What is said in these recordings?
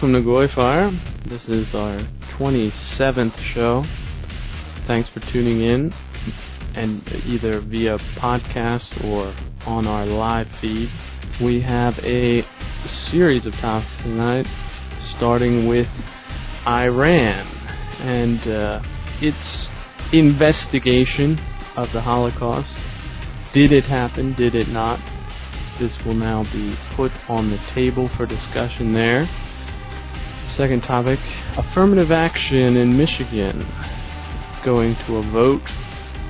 welcome to GoyFire. This is our 27th show. Thanks for tuning in, and either via podcast or on our live feed. We have a series of topics tonight, starting with Iran and uh, its investigation of the Holocaust. Did it happen? Did it not? This will now be put on the table for discussion there. Second topic affirmative action in Michigan. Going to a vote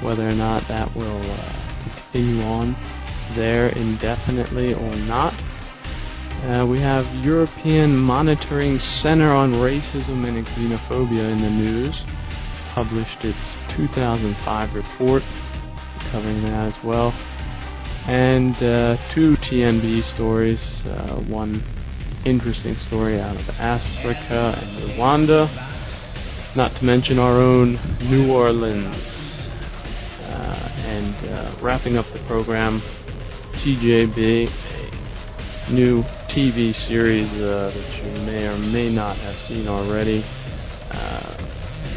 whether or not that will uh, continue on there indefinitely or not. Uh, we have European Monitoring Center on Racism and Xenophobia in the news. Published its 2005 report covering that as well and uh, two TNB stories. Uh, one interesting story out of Africa and Rwanda, not to mention our own New Orleans. Uh, and uh, wrapping up the program, TJB, a new TV series uh, that you may or may not have seen already uh,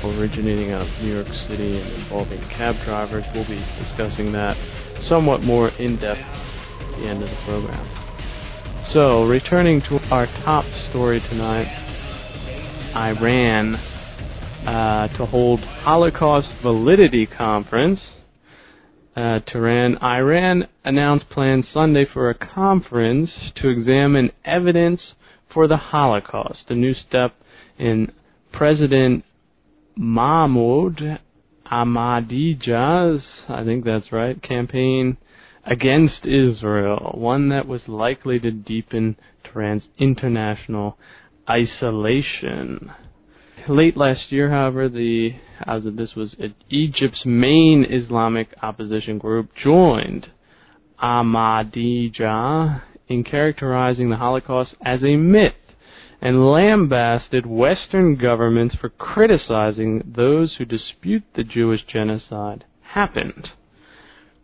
originating out of New York City and involving cab drivers. We'll be discussing that somewhat more in depth at the end of the program. So, returning to our top story tonight, Iran uh, to hold Holocaust Validity Conference. Uh, Tehran, Iran announced plans Sunday for a conference to examine evidence for the Holocaust, a new step in President Mahmoud Ahmadinejad's, I think that's right, campaign against Israel, one that was likely to deepen Tehran's international isolation. Late last year, however, the as this was Egypt's main Islamic opposition group joined Ahmadinejad in characterizing the Holocaust as a myth and lambasted Western governments for criticizing those who dispute the Jewish genocide happened.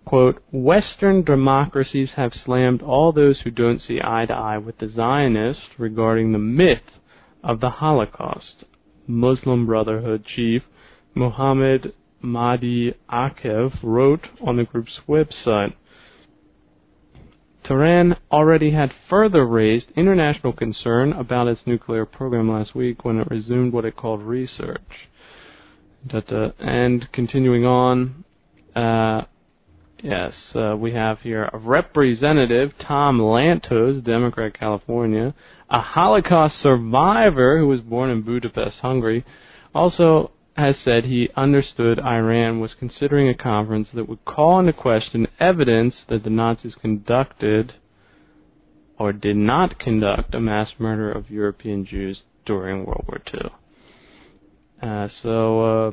Quote, Western democracies have slammed all those who don't see eye to eye with the Zionists regarding the myth of the Holocaust. Muslim Brotherhood chief Muhammad Mahdi Akif wrote on the group's website. Tehran already had further raised international concern about its nuclear program last week when it resumed what it called research. And continuing on, uh, yes, uh, we have here a Representative Tom Lantos, Democrat, California, a Holocaust survivor who was born in Budapest, Hungary, also has said he understood Iran was considering a conference that would call into question evidence that the Nazis conducted or did not conduct a mass murder of European Jews during World War II. Uh, so, uh,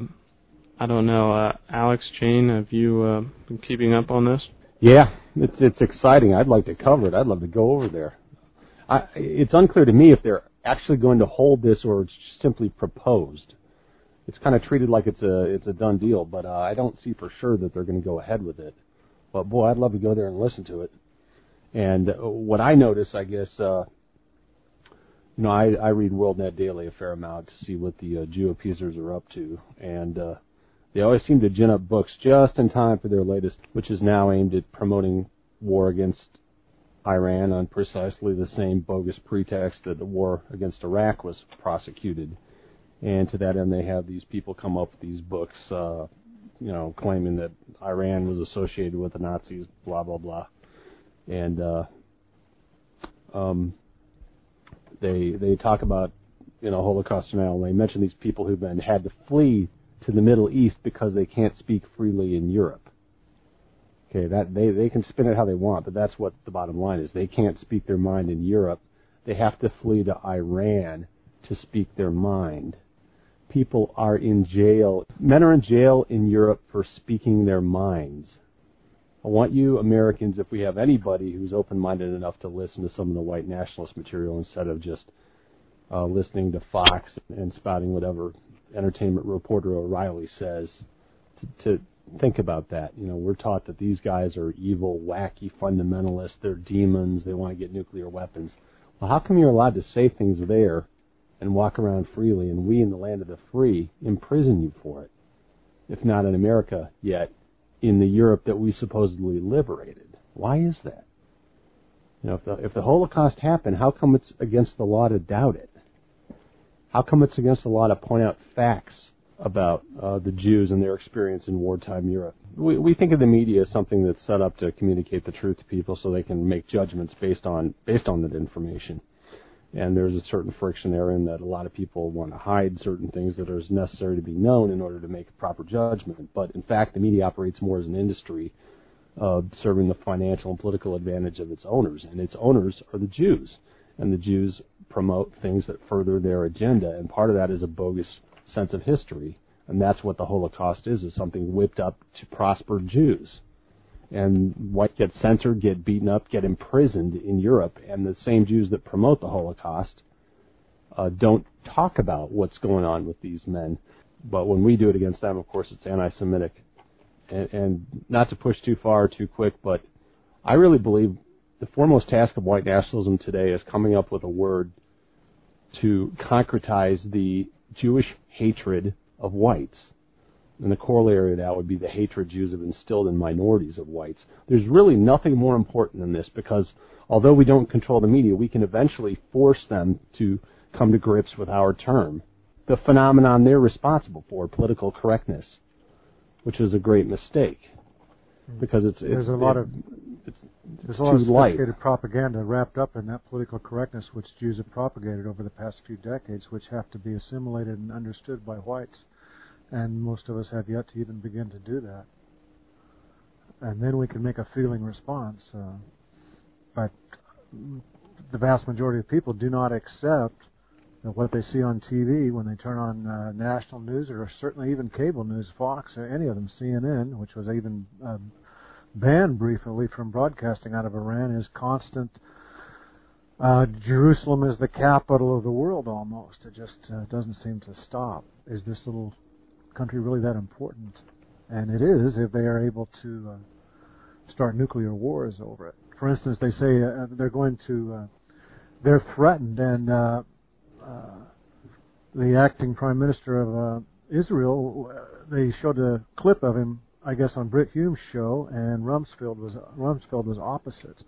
I don't know, uh, Alex Jane, have you uh, been keeping up on this? Yeah, it's it's exciting. I'd like to cover it. I'd love to go over there. I, it's unclear to me if they're actually going to hold this or it's simply proposed it's kind of treated like it's a it's a done deal, but uh, I don't see for sure that they're going to go ahead with it. But boy, I'd love to go there and listen to it. And uh, what I notice, I guess, uh, you know, I, I read WorldNet Daily a fair amount to see what the uh, appeasers are up to, and uh, they always seem to gin up books just in time for their latest, which is now aimed at promoting war against Iran on precisely the same bogus pretext that the war against Iraq was prosecuted and to that end, they have these people come up with these books, uh, you know, claiming that Iran was associated with the Nazis, blah blah blah, and uh, um, they they talk about you know Holocaust denial. They mention these people who've been had to flee to the Middle East because they can't speak freely in Europe. Okay, that they they can spin it how they want, but that's what the bottom line is. They can't speak their mind in Europe. They have to flee to Iran to speak their mind people are in jail. Men are in jail in Europe for speaking their minds. I want you Americans, if we have anybody who's open-minded enough to listen to some of the white nationalist material instead of just uh, listening to Fox and spouting whatever entertainment reporter O'Reilly says, to, to think about that. You know, we're taught that these guys are evil, wacky fundamentalists. They're demons. They want to get nuclear weapons. Well, how come you're allowed to say things there and walk around freely, and we in the land of the free imprison you for it. If not in America yet, in the Europe that we supposedly liberated. Why is that? You know, if the, if the Holocaust happened, how come it's against the law to doubt it? How come it's against the law to point out facts about uh, the Jews and their experience in wartime Europe? We, we think of the media as something that's set up to communicate the truth to people so they can make judgments based on based on that information. And there's a certain friction there in that a lot of people want to hide certain things that are necessary to be known in order to make a proper judgment. But in fact, the media operates more as an industry uh, serving the financial and political advantage of its owners, and its owners are the Jews, and the Jews promote things that further their agenda, and part of that is a bogus sense of history, and that's what the Holocaust is: is something whipped up to prosper Jews, and white get censored, get beaten up, get imprisoned in Europe, and the same Jews that promote the Holocaust uh, don't talk about what's going on with these men. But when we do it against them, of course, it's anti-Semitic and, and not to push too far too quick, but I really believe the foremost task of white nationalism today is coming up with a word to concretize the Jewish hatred of whites. And the corollary of that would be the hatred Jews have instilled in minorities of whites. There's really nothing more important than this because although we don't control the media, we can eventually force them to come to grips with our term. The phenomenon they're responsible for, political correctness which is a great mistake because it's, it's there's a lot it, of there's a lot of sophisticated propaganda wrapped up in that political correctness which Jews have propagated over the past few decades, which have to be assimilated and understood by whites, and most of us have yet to even begin to do that. And then we can make a feeling response, uh, but the vast majority of people do not accept what they see on TV when they turn on uh, national news or certainly even cable news, Fox or any of them, CNN, which was even uh, banned briefly from broadcasting out of Iran, is constant. Uh, Jerusalem is the capital of the world almost. It just uh, doesn't seem to stop. Is this little country really that important? And it is if they are able to uh, start nuclear wars over it. For instance, they say uh, they're going to, uh, they're threatened, and uh, the acting prime minister of uh, Israel, they showed a clip of him, I guess, on Brit Hume's show, and Rumsfeld was Rumsfeld was opposite.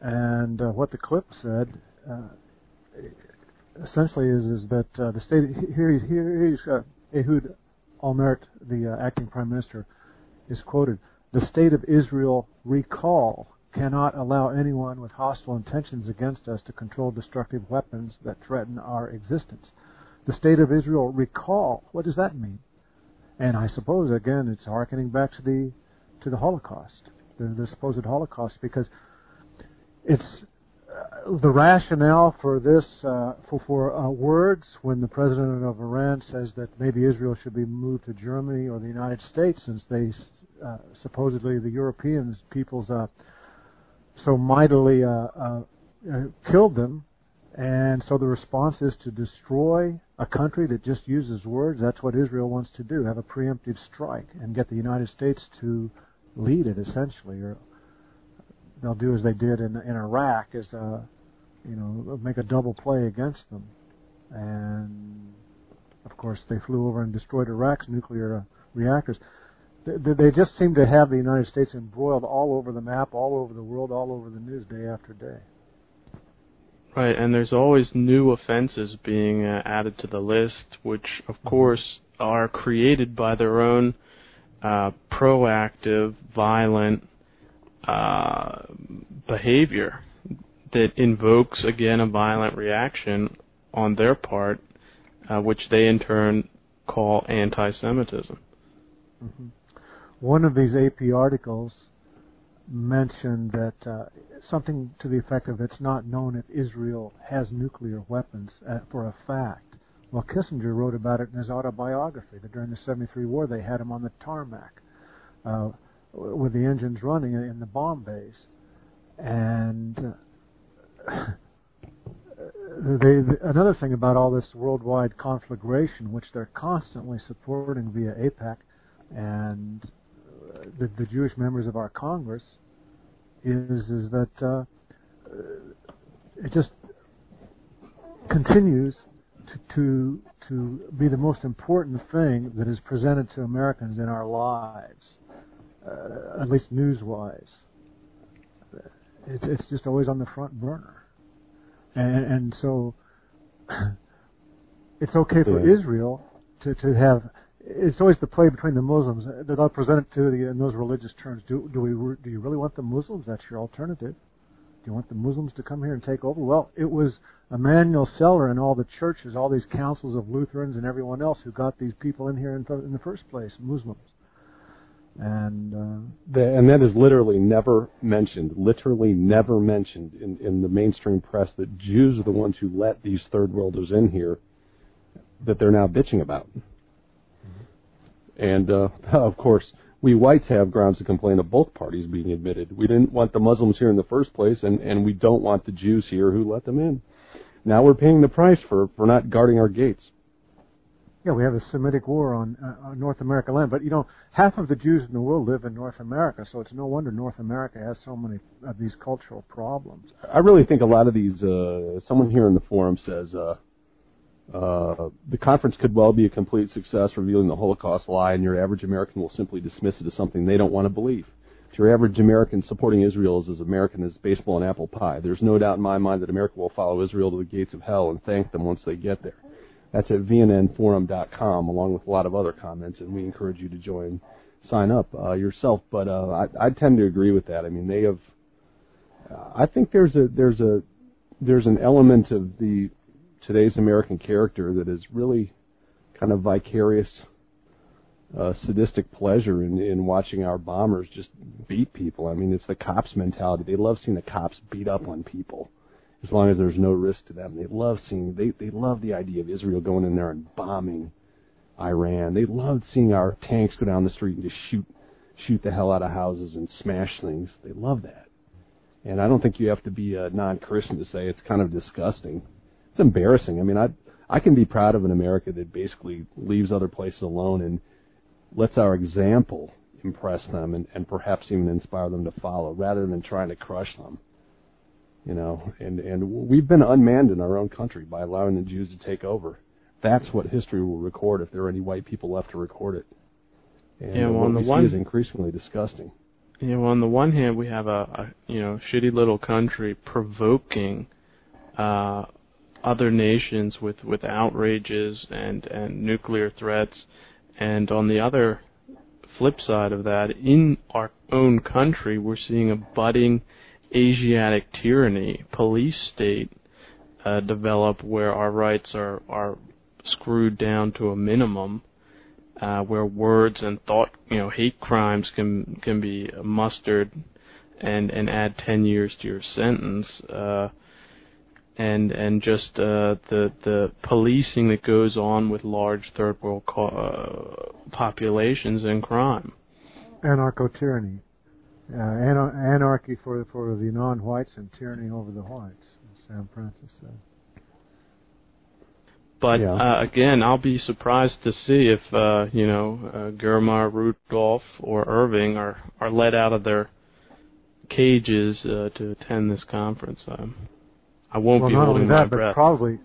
And uh, what the clip said, uh, essentially, is is that uh, the state here here he's uh, Ehud Olmert, the uh, acting prime minister, is quoted: "The state of Israel recall cannot allow anyone with hostile intentions against us to control destructive weapons that threaten our existence. The state of Israel recall. What does that mean? And I suppose again it's harkening back to the to the Holocaust, the, the supposed Holocaust, because it's uh, the rationale for this uh, for for uh, words when the president of Iran says that maybe Israel should be moved to Germany or the United States since they uh, supposedly the Europeans peoples uh, so mightily uh, killed them. And so the response is to destroy a country that just uses words. That's what Israel wants to do: have a preemptive strike and get the United States to lead it, essentially, or they'll do as they did in in Iraq, is uh, you know make a double play against them. And of course, they flew over and destroyed Iraq's nuclear uh, reactors they just seem to have the United States embroiled all over the map, all over the world, all over the news day after day. Right, and there's always new offenses being uh, added to the list, which, of mm-hmm. course, are created by their own uh, proactive, violent uh, behavior that invokes, again, a violent reaction on their part, uh, which they in turn call anti Semitism. Mm-hmm. One of these AP articles mentioned that uh, something to the effect of it's not known if Israel has nuclear weapons uh, for a fact. Well, Kissinger wrote about it in his autobiography that during the 73 war they had him on the tarmac uh, with the engines running in the bomb bays. And uh, they, another thing about all this worldwide conflagration, which they're constantly supporting via AIPAC and the, the Jewish members of our Congress is is that uh, it just continues to, to to be the most important thing that is presented to Americans in our lives, uh, at least news-wise. It's it's just always on the front burner, and and so it's okay for yeah. Israel to to have. It's always the play between the Muslims that I'll present it to the, in those religious terms. Do do we do you really want the Muslims? That's your alternative. Do you want the Muslims to come here and take over? Well, it was Emanuel Celler and all the churches, all these councils of Lutherans and everyone else who got these people in here in, in the first place, Muslims. And uh, the, and that is literally never mentioned, literally never mentioned in, in the mainstream press that Jews are the ones who let these third worlders in here that they're now bitching about. And uh, of course, we whites have grounds to complain of both parties being admitted. We didn't want the Muslims here in the first place, and, and we don't want the Jews here who let them in. Now we're paying the price for, for not guarding our gates. Yeah, we have a Semitic war on uh, North America land, but you know, half of the Jews in the world live in North America, so it's no wonder North America has so many of these cultural problems. I really think a lot of these. Uh, someone here in the forum says uh, uh, the conference could well be a complete success, revealing the Holocaust lie, and your average American will simply dismiss it as something they don't want to believe. To your average American, supporting Israel is as American as baseball and apple pie. There's no doubt in my mind that America will follow Israel to the gates of hell and thank them once they get there. That's at vnnforum.com, along with a lot of other comments, and we encourage you to join, sign up uh, yourself. But uh, I, I tend to agree with that. I mean, they have. I think there's a there's a there's an element of the today's American character that is really kind of vicarious, uh, sadistic pleasure in, in watching our bombers just beat people. I mean, it's the cops mentality. They love seeing the cops beat up on people as long as there's no risk to them. They love seeing, they, they love the idea of Israel going in there and bombing Iran. They loved seeing our tanks go down the street and just shoot, shoot the hell out of houses and smash things. They love that. And I don't think you have to be a non-Christian to say it's kind of disgusting it's embarrassing. I mean, I I can be proud of an America that basically leaves other places alone and lets our example impress them and, and perhaps even inspire them to follow, rather than trying to crush them. You know, and and we've been unmanned in our own country by allowing the Jews to take over. That's what history will record if there are any white people left to record it. And yeah, well, what we one, see is increasingly disgusting. Yeah, well, on the one hand, we have a, a you know shitty little country provoking uh, other nations with, with outrages and, and nuclear threats. And on the other flip side of that, in our own country, we're seeing a budding Asiatic tyranny, police state uh, develop where our rights are, are screwed down to a minimum. Uh, where words and thought, you know, hate crimes can can be mustered and and add 10 years to your sentence. Uh, and and just uh, the the policing that goes on with large third world co- uh, populations and crime. Anarcho tyranny, uh, anar- anarchy for for the non-whites and tyranny over the whites, as Sam Francis said. But yeah. uh, again, I'll be surprised to see if uh, you know uh, Germar, Rudolf, or Irving are are let out of their cages uh, to attend this conference. Um, I won't well, be not holding only that, my breath. But probably,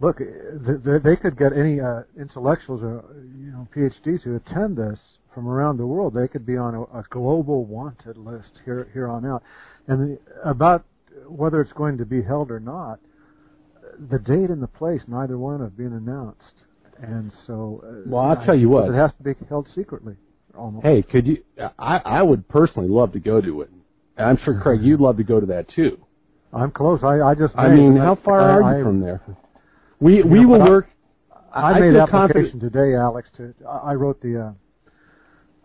look, they, they could get any uh, intellectuals or you know PhDs who attend this from around the world. They could be on a, a global wanted list here here on out. And the, about whether it's going to be held or not, the date and the place, neither one have been announced. And so, uh, well, I'll I tell you what, it has to be held secretly. Almost. Hey, could you? I I would personally love to go to it. I'm sure Craig, you'd love to go to that too. I'm close. I I just. I mean, how far I, are you I, from there? We we know, will work. I, I made application today, Alex. To I wrote the. Uh,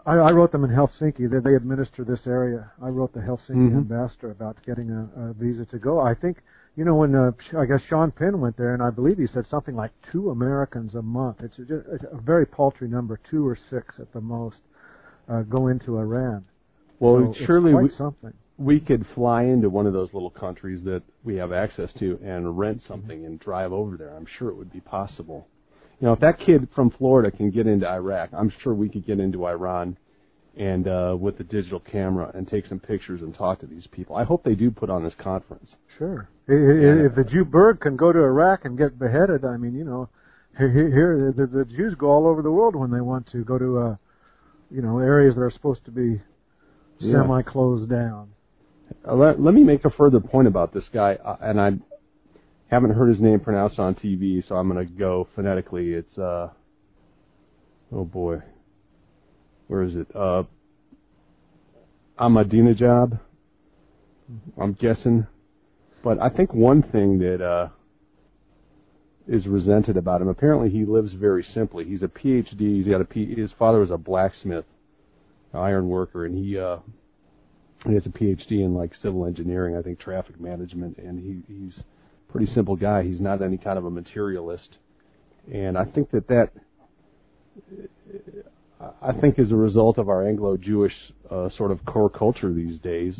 I, I wrote them in Helsinki. They, they administer this area. I wrote the Helsinki mm-hmm. ambassador about getting a, a visa to go. I think you know when uh, I guess Sean Penn went there, and I believe he said something like two Americans a month. It's a, it's a very paltry number, two or six at the most, uh, go into Iran. Well, so surely we, something we could fly into one of those little countries that we have access to and rent something and drive over there. I'm sure it would be possible. You know, if that kid from Florida can get into Iraq, I'm sure we could get into Iran and uh, with the digital camera and take some pictures and talk to these people. I hope they do put on this conference. Sure. If the Jew Berg can go to Iraq and get beheaded, I mean, you know, here the, the Jews go all over the world when they want to go to, uh, you know, areas that are supposed to be yeah. semi closed down. Uh, let, let me make a further point about this guy, uh, and I haven't heard his name pronounced on TV, so I'm going to go phonetically. It's uh, oh boy, where is it? Uh, Ahmadinejad. I'm guessing, but I think one thing that uh, is resented about him. Apparently, he lives very simply. He's a PhD. He's got a P. His father was a blacksmith, iron worker, and he uh, he has a PhD in like civil engineering. I think traffic management, and he he's a pretty simple guy. He's not any kind of a materialist, and I think that that I think as a result of our Anglo-Jewish uh, sort of core culture these days,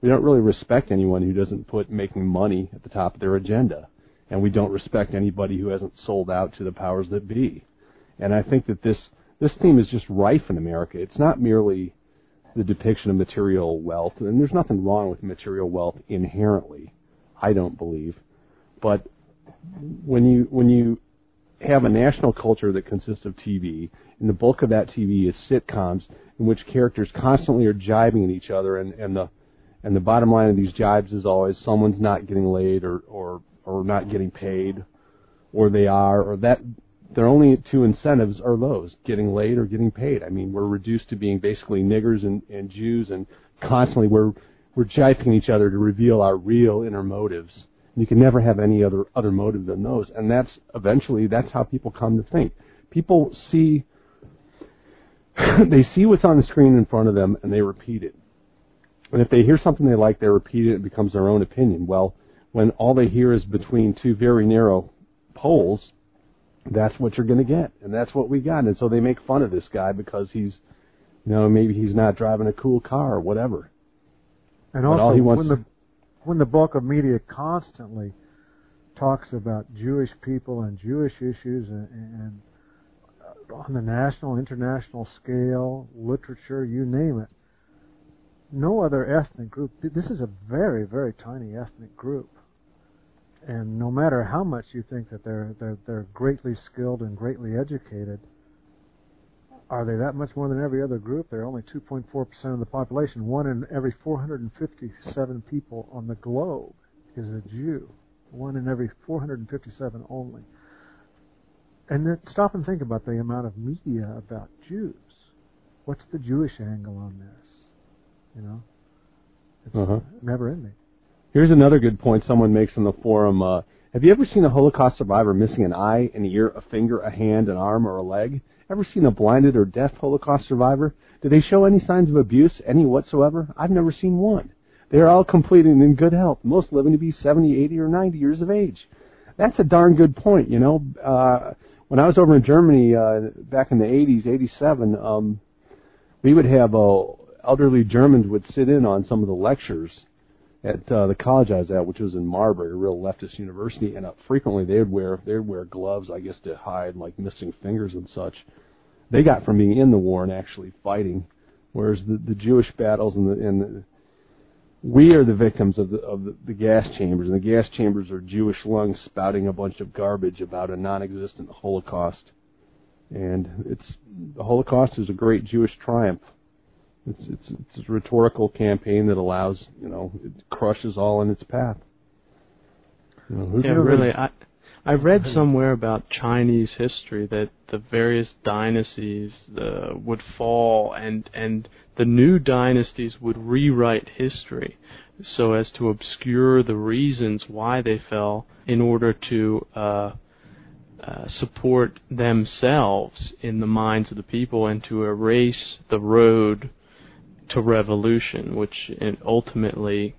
we don't really respect anyone who doesn't put making money at the top of their agenda, and we don't respect anybody who hasn't sold out to the powers that be. And I think that this this theme is just rife in America. It's not merely the depiction of material wealth, and there's nothing wrong with material wealth inherently. I don't believe, but when you when you have a national culture that consists of TV, and the bulk of that TV is sitcoms in which characters constantly are jibing at each other, and, and the and the bottom line of these jibes is always someone's not getting laid or or or not getting paid, or they are, or that their only two incentives are those getting laid or getting paid. I mean, we're reduced to being basically niggers and, and Jews, and constantly we're we're jibing each other to reveal our real inner motives you can never have any other other motive than those, and that's eventually that's how people come to think. People see they see what's on the screen in front of them and they repeat it. And if they hear something they like, they repeat it. It becomes their own opinion. Well, when all they hear is between two very narrow poles, that's what you're going to get, and that's what we got. And so they make fun of this guy because he's, you know, maybe he's not driving a cool car or whatever. And also, when the when the bulk of media constantly talks about Jewish people and Jewish issues and, and uh, on the national, international scale, literature, you name it, no other ethnic group. This is a very, very tiny ethnic group, and no matter how much you think that they're they're, they're greatly skilled and greatly educated, are they that much more than every other group? They're only 2.4% of the population. One in every 457 people on the globe is a Jew. One in every 457 only. And then stop and think about the amount of media about Jews. What's the Jewish angle on this? You know, it's uh-huh. never ending. Here's another good point someone makes in the forum. Uh, have you ever seen a Holocaust survivor missing an eye, an ear, a finger, a hand, an arm, or a leg? Ever seen a blinded or deaf Holocaust survivor? Do they show any signs of abuse, any whatsoever? I've never seen one. They are all complete and in good health, most living to be 70, 80, or 90 years of age. That's a darn good point, you know. Uh, when I was over in Germany uh, back in the 80s, 87, um, we would have uh, elderly Germans would sit in on some of the lectures at uh, the college I was at, which was in Marburg, a real leftist university, and uh, frequently they would wear they would wear gloves, I guess, to hide like missing fingers and such. They got from being in the war and actually fighting, whereas the, the Jewish battles and the, and the, we are the victims of the of the, the gas chambers, and the gas chambers are Jewish lungs spouting a bunch of garbage about a non-existent Holocaust, and it's the Holocaust is a great Jewish triumph it's, it's it's a rhetorical campaign that allows you know it crushes all in its path. You know, yeah, really. I I read somewhere about Chinese history that the various dynasties uh, would fall and and the new dynasties would rewrite history so as to obscure the reasons why they fell in order to uh, uh, support themselves in the minds of the people and to erase the road to revolution, which ultimately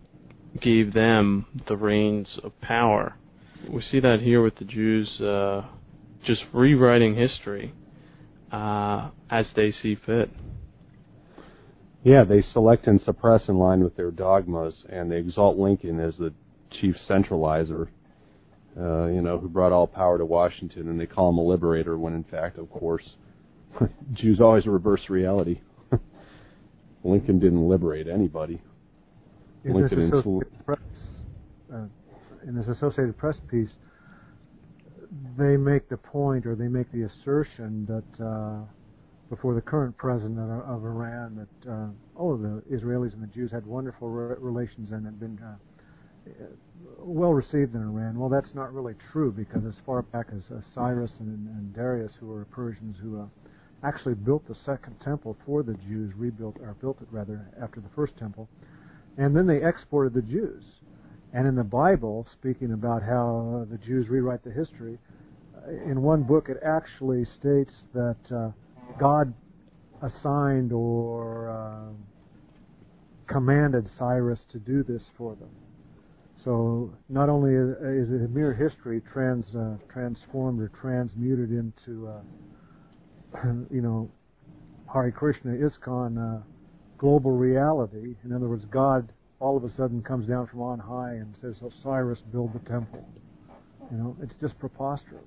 gave them the reins of power. We see that here with the Jews uh, just rewriting history uh, as they see fit. Yeah, they select and suppress in line with their dogmas, and they exalt Lincoln as the chief centralizer, uh, you know, who brought all power to Washington, and they call him a liberator when, in fact, of course, Jews always reverse reality. Lincoln didn't liberate anybody. In Lincoln this Associated Press, uh, in this Associated Press piece, they make the point or they make the assertion that uh, before the current president of, Iran that uh, oh the Israelis and the Jews had wonderful re- relations and had been uh, well received in Iran. Well, that's not really true because as far back as uh, Cyrus and, and, Darius, who were Persians, who uh, actually built the second temple for the Jews, rebuilt or built it rather after the first temple, and then they exported the Jews. And in the Bible, speaking about how the Jews rewrite the history, uh, in one book it actually states that uh, God assigned or uh, commanded Cyrus to do this for them. So not only is it a mere history trans uh, transformed or transmuted into, uh, you know, Hare Krishna ISKCON uh, global reality. In other words, God all of a sudden comes down from on high and says, "Osiris, build the temple." You know, it's just preposterous.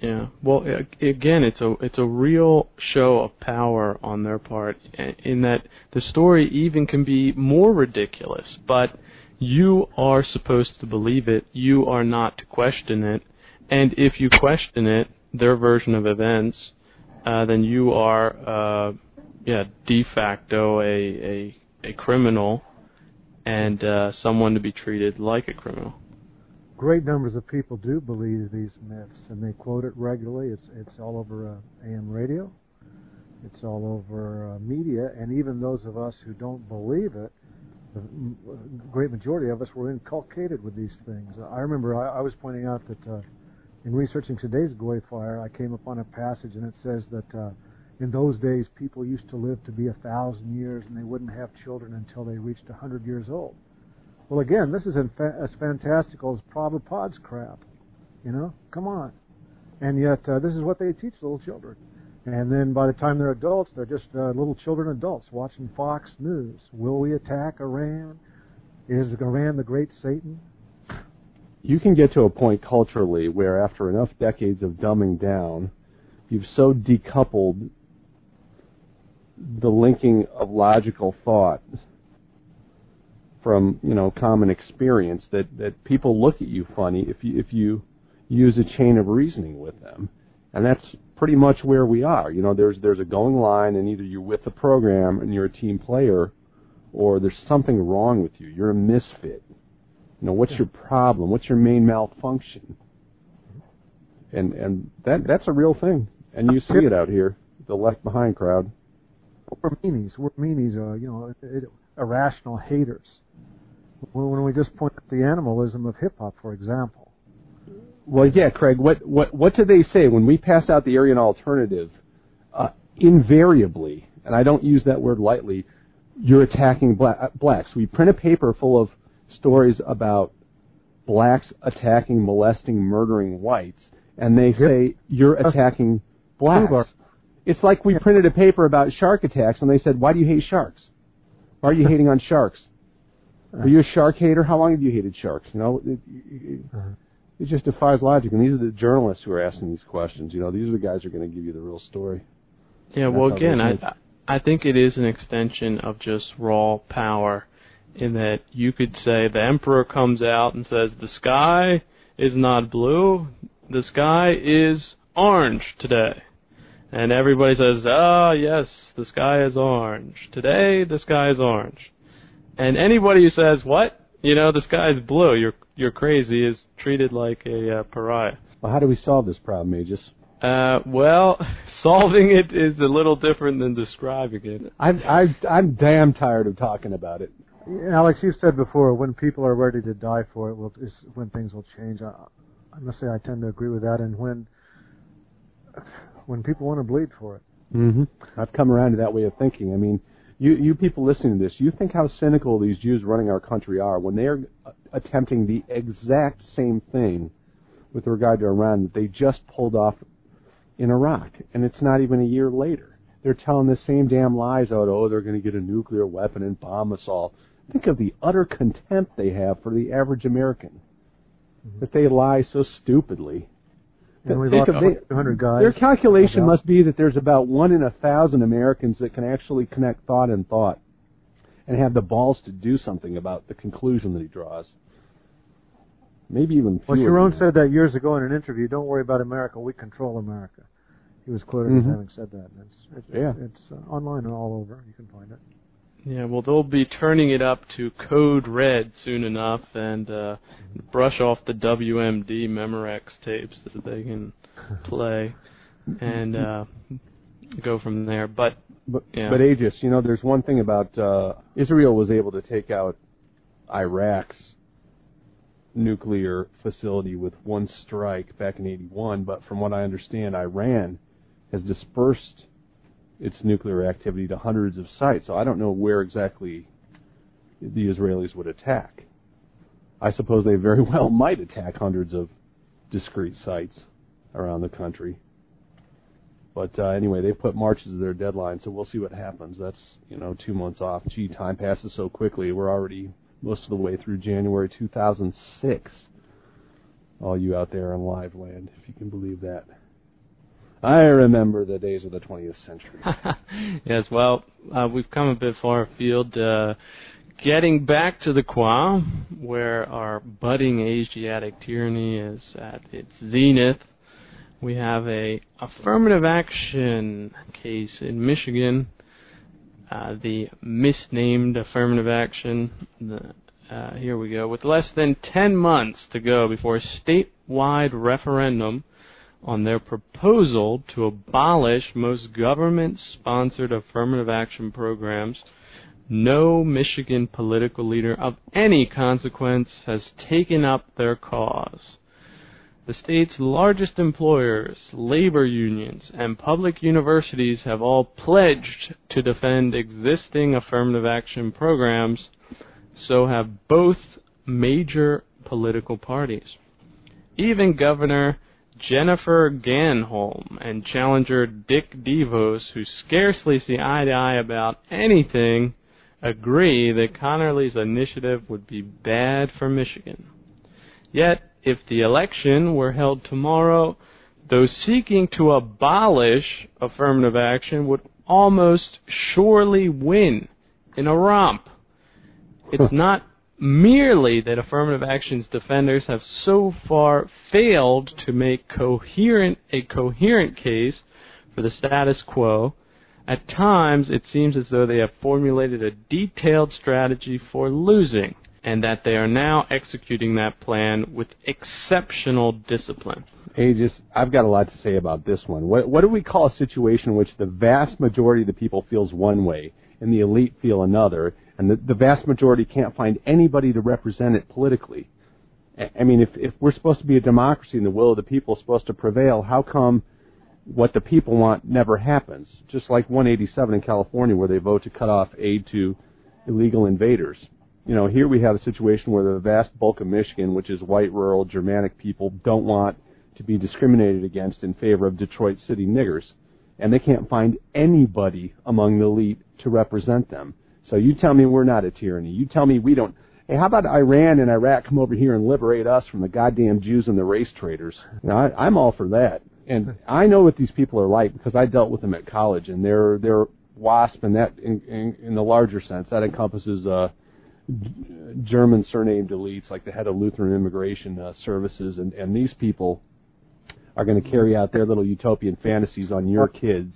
Yeah. Well, again, it's a it's a real show of power on their part in that the story even can be more ridiculous, but you are supposed to believe it. You are not to question it. And if you question it, their version of events, uh, then you are, uh, yeah, de facto a a, a criminal, and uh, someone to be treated like a criminal. Great numbers of people do believe these myths, and they quote it regularly. It's it's all over uh, AM radio, it's all over uh, media, and even those of us who don't believe it the great majority of us were inculcated with these things. I remember I, I was pointing out that in researching today's GoyFire, I came upon a passage and it says that uh, in those days people used to live to be a thousand years and they wouldn't have children until they reached a hundred years old. Well, again, this is as fantastical as Prabhupada's crap. You know, come on. And yet, uh, this is what they teach little children. And then by the time they're adults, they're just uh, little children adults watching Fox News. Will we attack Iran? Is Iran the great Satan? You can get to a point culturally where, after enough decades of dumbing down, you've so decoupled the linking of logical thought from you know common experience that that people look at you funny if you if you use a chain of reasoning with them and that's pretty much where we are. You know, there's there's a going line, and either you're with the program and you're a team player, or there's something wrong with you. You're a misfit. You know, what's your problem? What's your main malfunction? And and that that's a real thing, and you see it out here, the left behind crowd. We're meanies. We're meanies. Uh, you know, irrational haters. When we just point at the animalism of hip hop, for example well, yeah, Craig. What what what do they say when we pass out the Aryan alternative? Uh, invariably, and I don't use that word lightly, you're attacking black, blacks. We print a paper full of stories about blacks attacking, molesting, murdering whites, and they say you're attacking blacks. It's like we printed a paper about shark attacks, and they said, "Why do you hate sharks? Why are you hating on sharks? Are you a shark hater? How long have you hated sharks? You know." It, it, uh-huh it just defies logic. And these are the journalists who are asking these questions. You know, these are the guys who are going to give you the real story. Yeah, well, again, I I think it is an extension of just raw power, in that you could say the emperor comes out and says the sky is not blue, the sky is orange today. And everybody says, ah, oh, yes, the sky is orange. Today, the sky is orange. And anybody who says, what? You know, the sky is blue, you're, you're crazy, is treated like a uh, pariah. Well, how do we solve this problem, Aegis? Uh, well, solving it is a little different than describing it. I'm I, I'm damn tired of talking about it. Alex, you've said before when people are ready to die for it, is when things will change. I, I must say I tend to agree with that, and when when people want to bleed for it. Mm-hmm. I've come around to that way of thinking. I mean, you you people listening to this, you think how cynical these Jews running our country are when they are attempting the exact same thing with regard to Iran that they just pulled off in Iraq, and it's not even a year later. They're telling the same damn lies out. Oh, they're going to get a nuclear weapon and bomb us all. Think of the utter contempt they have for the average American. Mm-hmm. That they lie so stupidly. And we lost they, 200 guys. Their calculation about. must be that there's about one in a thousand Americans that can actually connect thought and thought, and have the balls to do something about the conclusion that he draws. Maybe even. Fewer. Well, Sharon said that years ago in an interview. Don't worry about America. We control America. He was quoted mm-hmm. as having said that. It's, it's, yeah. it's uh, online and all over. You can find it. Yeah, well, they'll be turning it up to Code Red soon enough, and uh, brush off the WMD Memorex tapes that they can play, and uh, go from there. But but yeah. but Aegis, you know, there's one thing about uh, Israel was able to take out Iraq's nuclear facility with one strike back in 81, but from what I understand, Iran has dispersed its nuclear activity to hundreds of sites. So I don't know where exactly the Israelis would attack. I suppose they very well might attack hundreds of discrete sites around the country. But uh, anyway, they put March as their deadline, so we'll see what happens. That's you know two months off. Gee, time passes so quickly. We're already most of the way through January 2006. All you out there in live land, if you can believe that. I remember the days of the 20th century. yes, well, uh, we've come a bit far afield. Uh, getting back to the Kwa, where our budding Asiatic tyranny is at its zenith, we have a affirmative action case in Michigan. Uh, the misnamed affirmative action. The, uh, here we go. With less than 10 months to go before a statewide referendum on their proposal to abolish most government sponsored affirmative action programs, no Michigan political leader of any consequence has taken up their cause. The state's largest employers, labor unions, and public universities have all pledged to defend existing affirmative action programs, so have both major political parties. Even Governor Jennifer Granholm and challenger Dick DeVos, who scarcely see eye to eye about anything, agree that Connerly's initiative would be bad for Michigan. Yet, if the election were held tomorrow, those seeking to abolish affirmative action would almost surely win in a romp. It's not merely that affirmative action's defenders have so far failed to make coherent a coherent case for the status quo. At times, it seems as though they have formulated a detailed strategy for losing, and that they are now executing that plan with exceptional discipline. Aegis, I've got a lot to say about this one. What, what do we call a situation in which the vast majority of the people feels one way and the elite feel another, and the, the vast majority can't find anybody to represent it politically. I mean, if if we're supposed to be a democracy and the will of the people is supposed to prevail, how come what the people want never happens? Just like 187 in California, where they vote to cut off aid to illegal invaders. You know, here we have a situation where the vast bulk of Michigan, which is white, rural, Germanic people, don't want to be discriminated against in favor of Detroit City niggers, and they can't find anybody among the elite to represent them. So you tell me we're not a tyranny. You tell me we don't. Hey, how about Iran and Iraq come over here and liberate us from the goddamn Jews and the race traders? Know, I, I'm all for that. And I know what these people are like because I dealt with them at college, and they're they're WASP, and that in, in, in the larger sense that encompasses uh, German surnamed elites, like the head of Lutheran Immigration uh, Services, and and these people are going to carry out their little utopian fantasies on your kids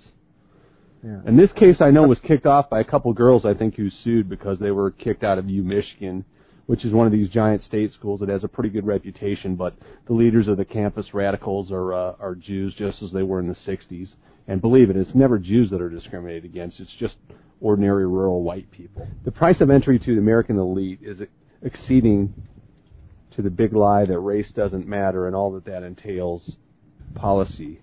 yeah. And this case I know was kicked off by a couple girls I think who sued because they were kicked out of U Michigan, which is one of these giant state schools that has a pretty good reputation, but the leaders of the campus radicals are uh, are Jews just as they were in the 60s. And believe it, it's never Jews that are discriminated against. It's just ordinary rural white people. The price of entry to the American elite is exceeding to the big lie that race doesn't matter and all that that entails policy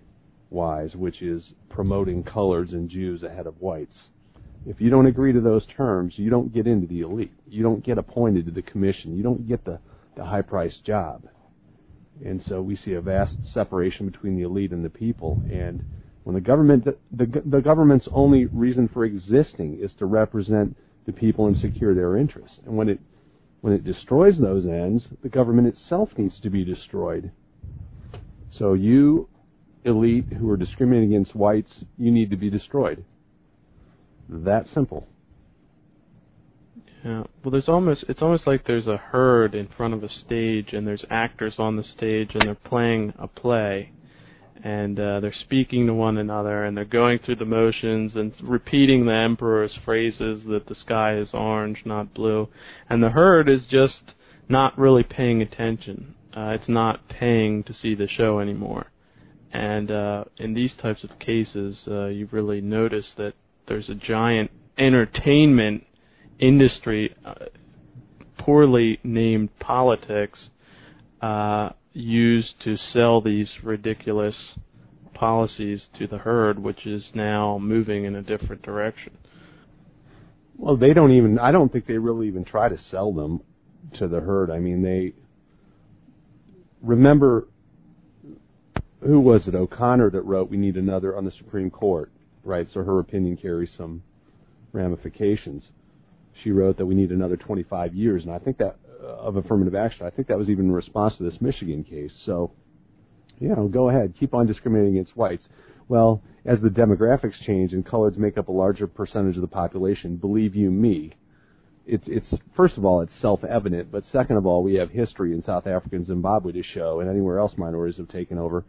wise, which is promoting coloreds and Jews ahead of whites. If you don't agree to those terms, you don't get into the elite. You don't get appointed to the commission. You don't get the, the high priced job. And so we see a vast separation between the elite and the people. And when the government, the, the, the government's only reason for existing is to represent the people and secure their interests. And when it when it destroys those ends, the government itself needs to be destroyed. So you elite who are discriminating against whites, you need to be destroyed. That simple. Yeah. Well, there's almost it's almost like there's a herd in front of a stage, and there's actors on the stage, and they're playing a play, and uh, they're speaking to one another, and they're going through the motions and repeating the emperor's phrases that the sky is orange, not blue, and the herd is just not really paying attention. Uh, it's not paying to see the show anymore. And uh, in these types of cases, uh, you really notice that there's a giant entertainment industry, uh, poorly named politics, uh, used to sell these ridiculous policies to the herd, which is now moving in a different direction. Well, they don't even. I don't think they really even try to sell them to the herd. I mean, they remember who was it? O'Connor that wrote, "We need another on the Supreme Court." Right, so her opinion carries some ramifications. She wrote that we need another 25 years, and I think that uh, of affirmative action. I think that was even in response to this Michigan case. So, you know, go ahead, keep on discriminating against whites. Well, as the demographics change and coloreds make up a larger percentage of the population, believe you me, it's it's first of all it's self-evident, but second of all we have history in South Africa and Zimbabwe to show, and anywhere else minorities have taken over.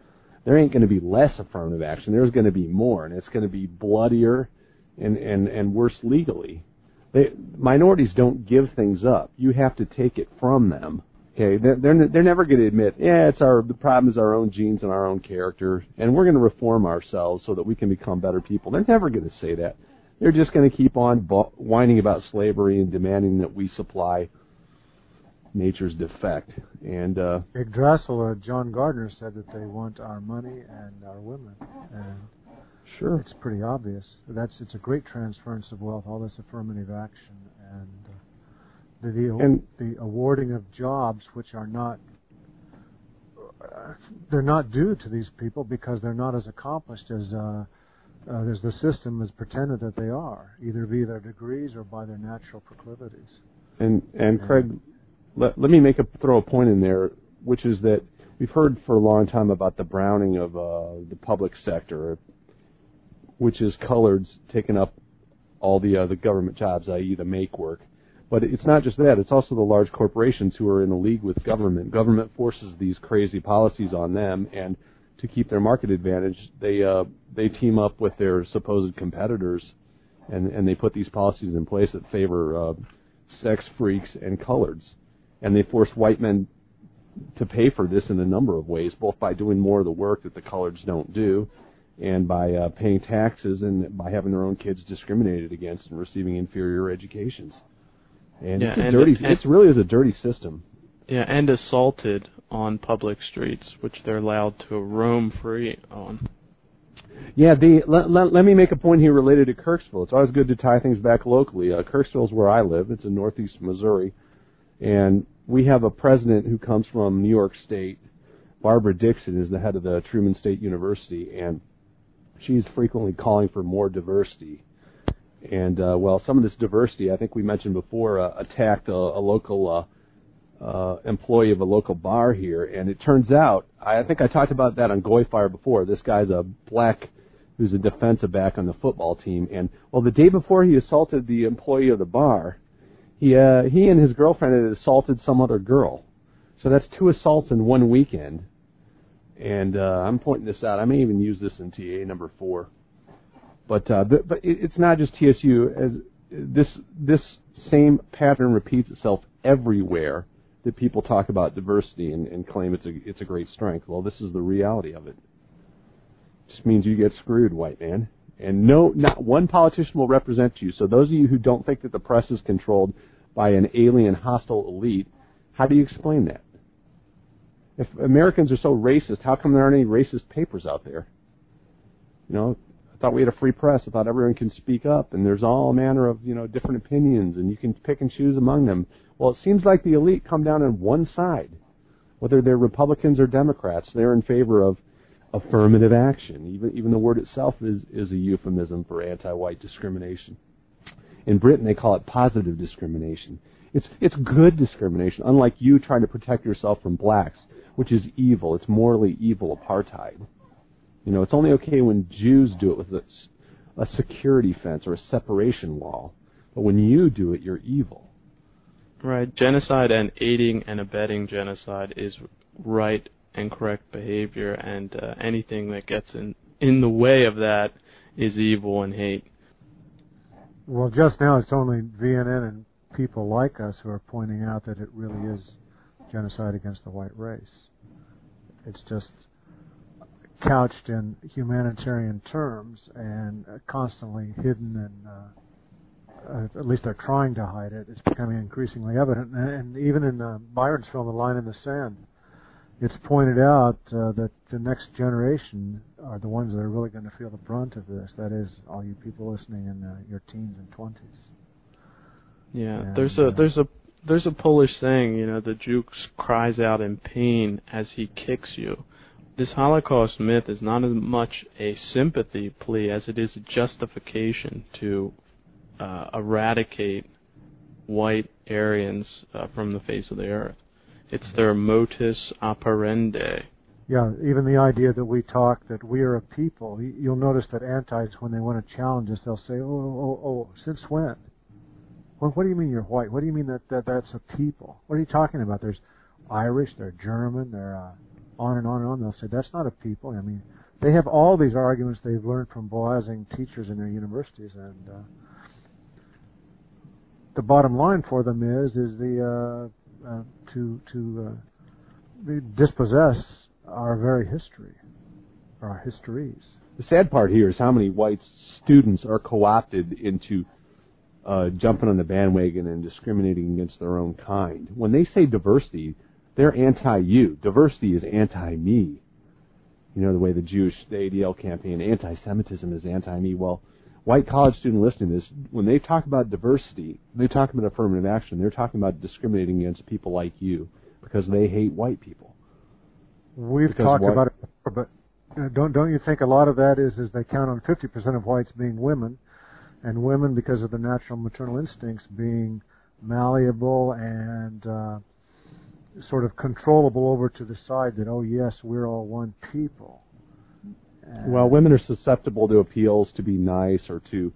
There ain't going to be less affirmative action. There's going to be more, and it's going to be bloodier and and and worse legally. They, minorities don't give things up. You have to take it from them. Okay, they're they're, they're never going to admit, yeah, it's our the problem is our own genes and our own character, and we're going to reform ourselves so that we can become better people. They're never going to say that. They're just going to keep on whining about slavery and demanding that we supply nature's defect. And uh, Yggdrasil, uh, John Gardner said that they want our money and our women, and sure, it's pretty obvious. That's it's a great transference of wealth, all this affirmative action, and uh, the the, and the awarding of jobs which are not. Uh, they're not due to these people because they're not as accomplished as uh, uh, as the system has pretended that they are, either via their degrees or by their natural proclivities. And and Craig, let, let me make a throw a point in there, which is that we've heard for a long time about the browning of uh, the public sector, which is coloreds taking up all the uh, the government jobs, i.e., the make work. But it's not just that; it's also the large corporations who are in a league with government. Government forces these crazy policies on them, and to keep their market advantage, they uh, they team up with their supposed competitors, and and they put these policies in place that favor uh, sex freaks and coloreds, and they force white men to pay for this in a number of ways, both by doing more of the work that the coloreds don't do, and by uh, paying taxes and by having their own kids discriminated against and receiving inferior educations. And yeah, it's a and dirty. It, really is a dirty system. Yeah, and assaulted on public streets, which they're allowed to roam free on. Yeah, the let, let, let me make a point here related to Kirksville. It's always good to tie things back locally. Uh, Kirksville is where I live. It's in northeast Missouri, and we have a president who comes from New York State. Barbara Dixon is the head of the Truman State University, and she's frequently calling for more diversity. And uh, well, some of this diversity, I think we mentioned before, uh, attacked a, a local uh, uh, employee of a local bar here, and it turns out I think I talked about that on GoyFire before. This guy's a black who's a defensive back on the football team, and well, the day before he assaulted the employee of the bar, he uh, he and his girlfriend had assaulted some other girl. So that's two assaults in one weekend. And uh, I'm pointing this out. I may even use this in TA number four. But uh, but, but it's not just TSU. As this this same pattern repeats itself everywhere that people talk about diversity and, and claim it's a it's a great strength. Well, this is the reality of it. it. Just means you get screwed, white man. And no, not one politician will represent you. So those of you who don't think that the press is controlled by an alien, hostile elite, how do you explain that? If Americans are so racist, how come there aren't any racist papers out there? You know, I thought we had a free press. I thought everyone can speak up, and there's all manner of you know different opinions, and you can pick and choose among them. Well, it seems like the elite come down on one side, whether they're Republicans or Democrats. They're in favor of affirmative action. Even even the word itself is is a euphemism for anti-white discrimination. In Britain, they call it positive discrimination. It's it's good discrimination, unlike you trying to protect yourself from blacks, which is evil. It's morally evil apartheid. You know, it's only okay when Jews do it with a, a security fence or a separation wall. But when you do it, you're evil. Right. Genocide and aiding and abetting genocide is right and correct behavior, and uh, anything that gets in in the way of that is evil and hate. Well, just now it's only VNN and people like us who are pointing out that it really is genocide against the white race. It's just couched in humanitarian terms and constantly hidden and uh, uh, at least they're trying to hide it. It's becoming increasingly evident, and, and even in uh, Byron's film, *The Line in the Sand*, it's pointed out uh, that the next generation are the ones that are really going to feel the brunt of this. That is, all you people listening in uh, your teens and twenties. Yeah, and, there's a uh, there's a there's a Polish saying, you know, the Jew cries out in pain as he kicks you. This Holocaust myth is not as much a sympathy plea as it is a justification to uh, eradicate white Aryans uh, from the face of the earth. It's their modus operandi. Yeah, even the idea that we talk that we are a people. You'll notice that antis, when they want to challenge us, they'll say, "Oh, oh, oh, since when?" Well, what do you mean you're white? What do you mean that, that that's a people? What are you talking about? There's Irish, they're German, they're uh, on and on and on. They'll say that's not a people. I mean, they have all these arguments they've learned from Boasian teachers in their universities, and uh, the bottom line for them is is the uh, to to uh, dispossess our very history, our histories. The sad part here is how many white students are co-opted into uh, jumping on the bandwagon and discriminating against their own kind. When they say diversity, they're anti-you. Diversity is anti-me. You know the way the Jewish, the ADL campaign, anti-Semitism is anti-me. Well, white college student listening to this, when they talk about diversity, they talk about affirmative action. They're talking about discriminating against people like you because they hate white people. We've because talked about it before, but don't don't you think a lot of that is is they count on 50% of whites being women, and women because of the natural maternal instincts being malleable and uh, sort of controllable over to the side that oh yes we're all one people. And well, women are susceptible to appeals to be nice or to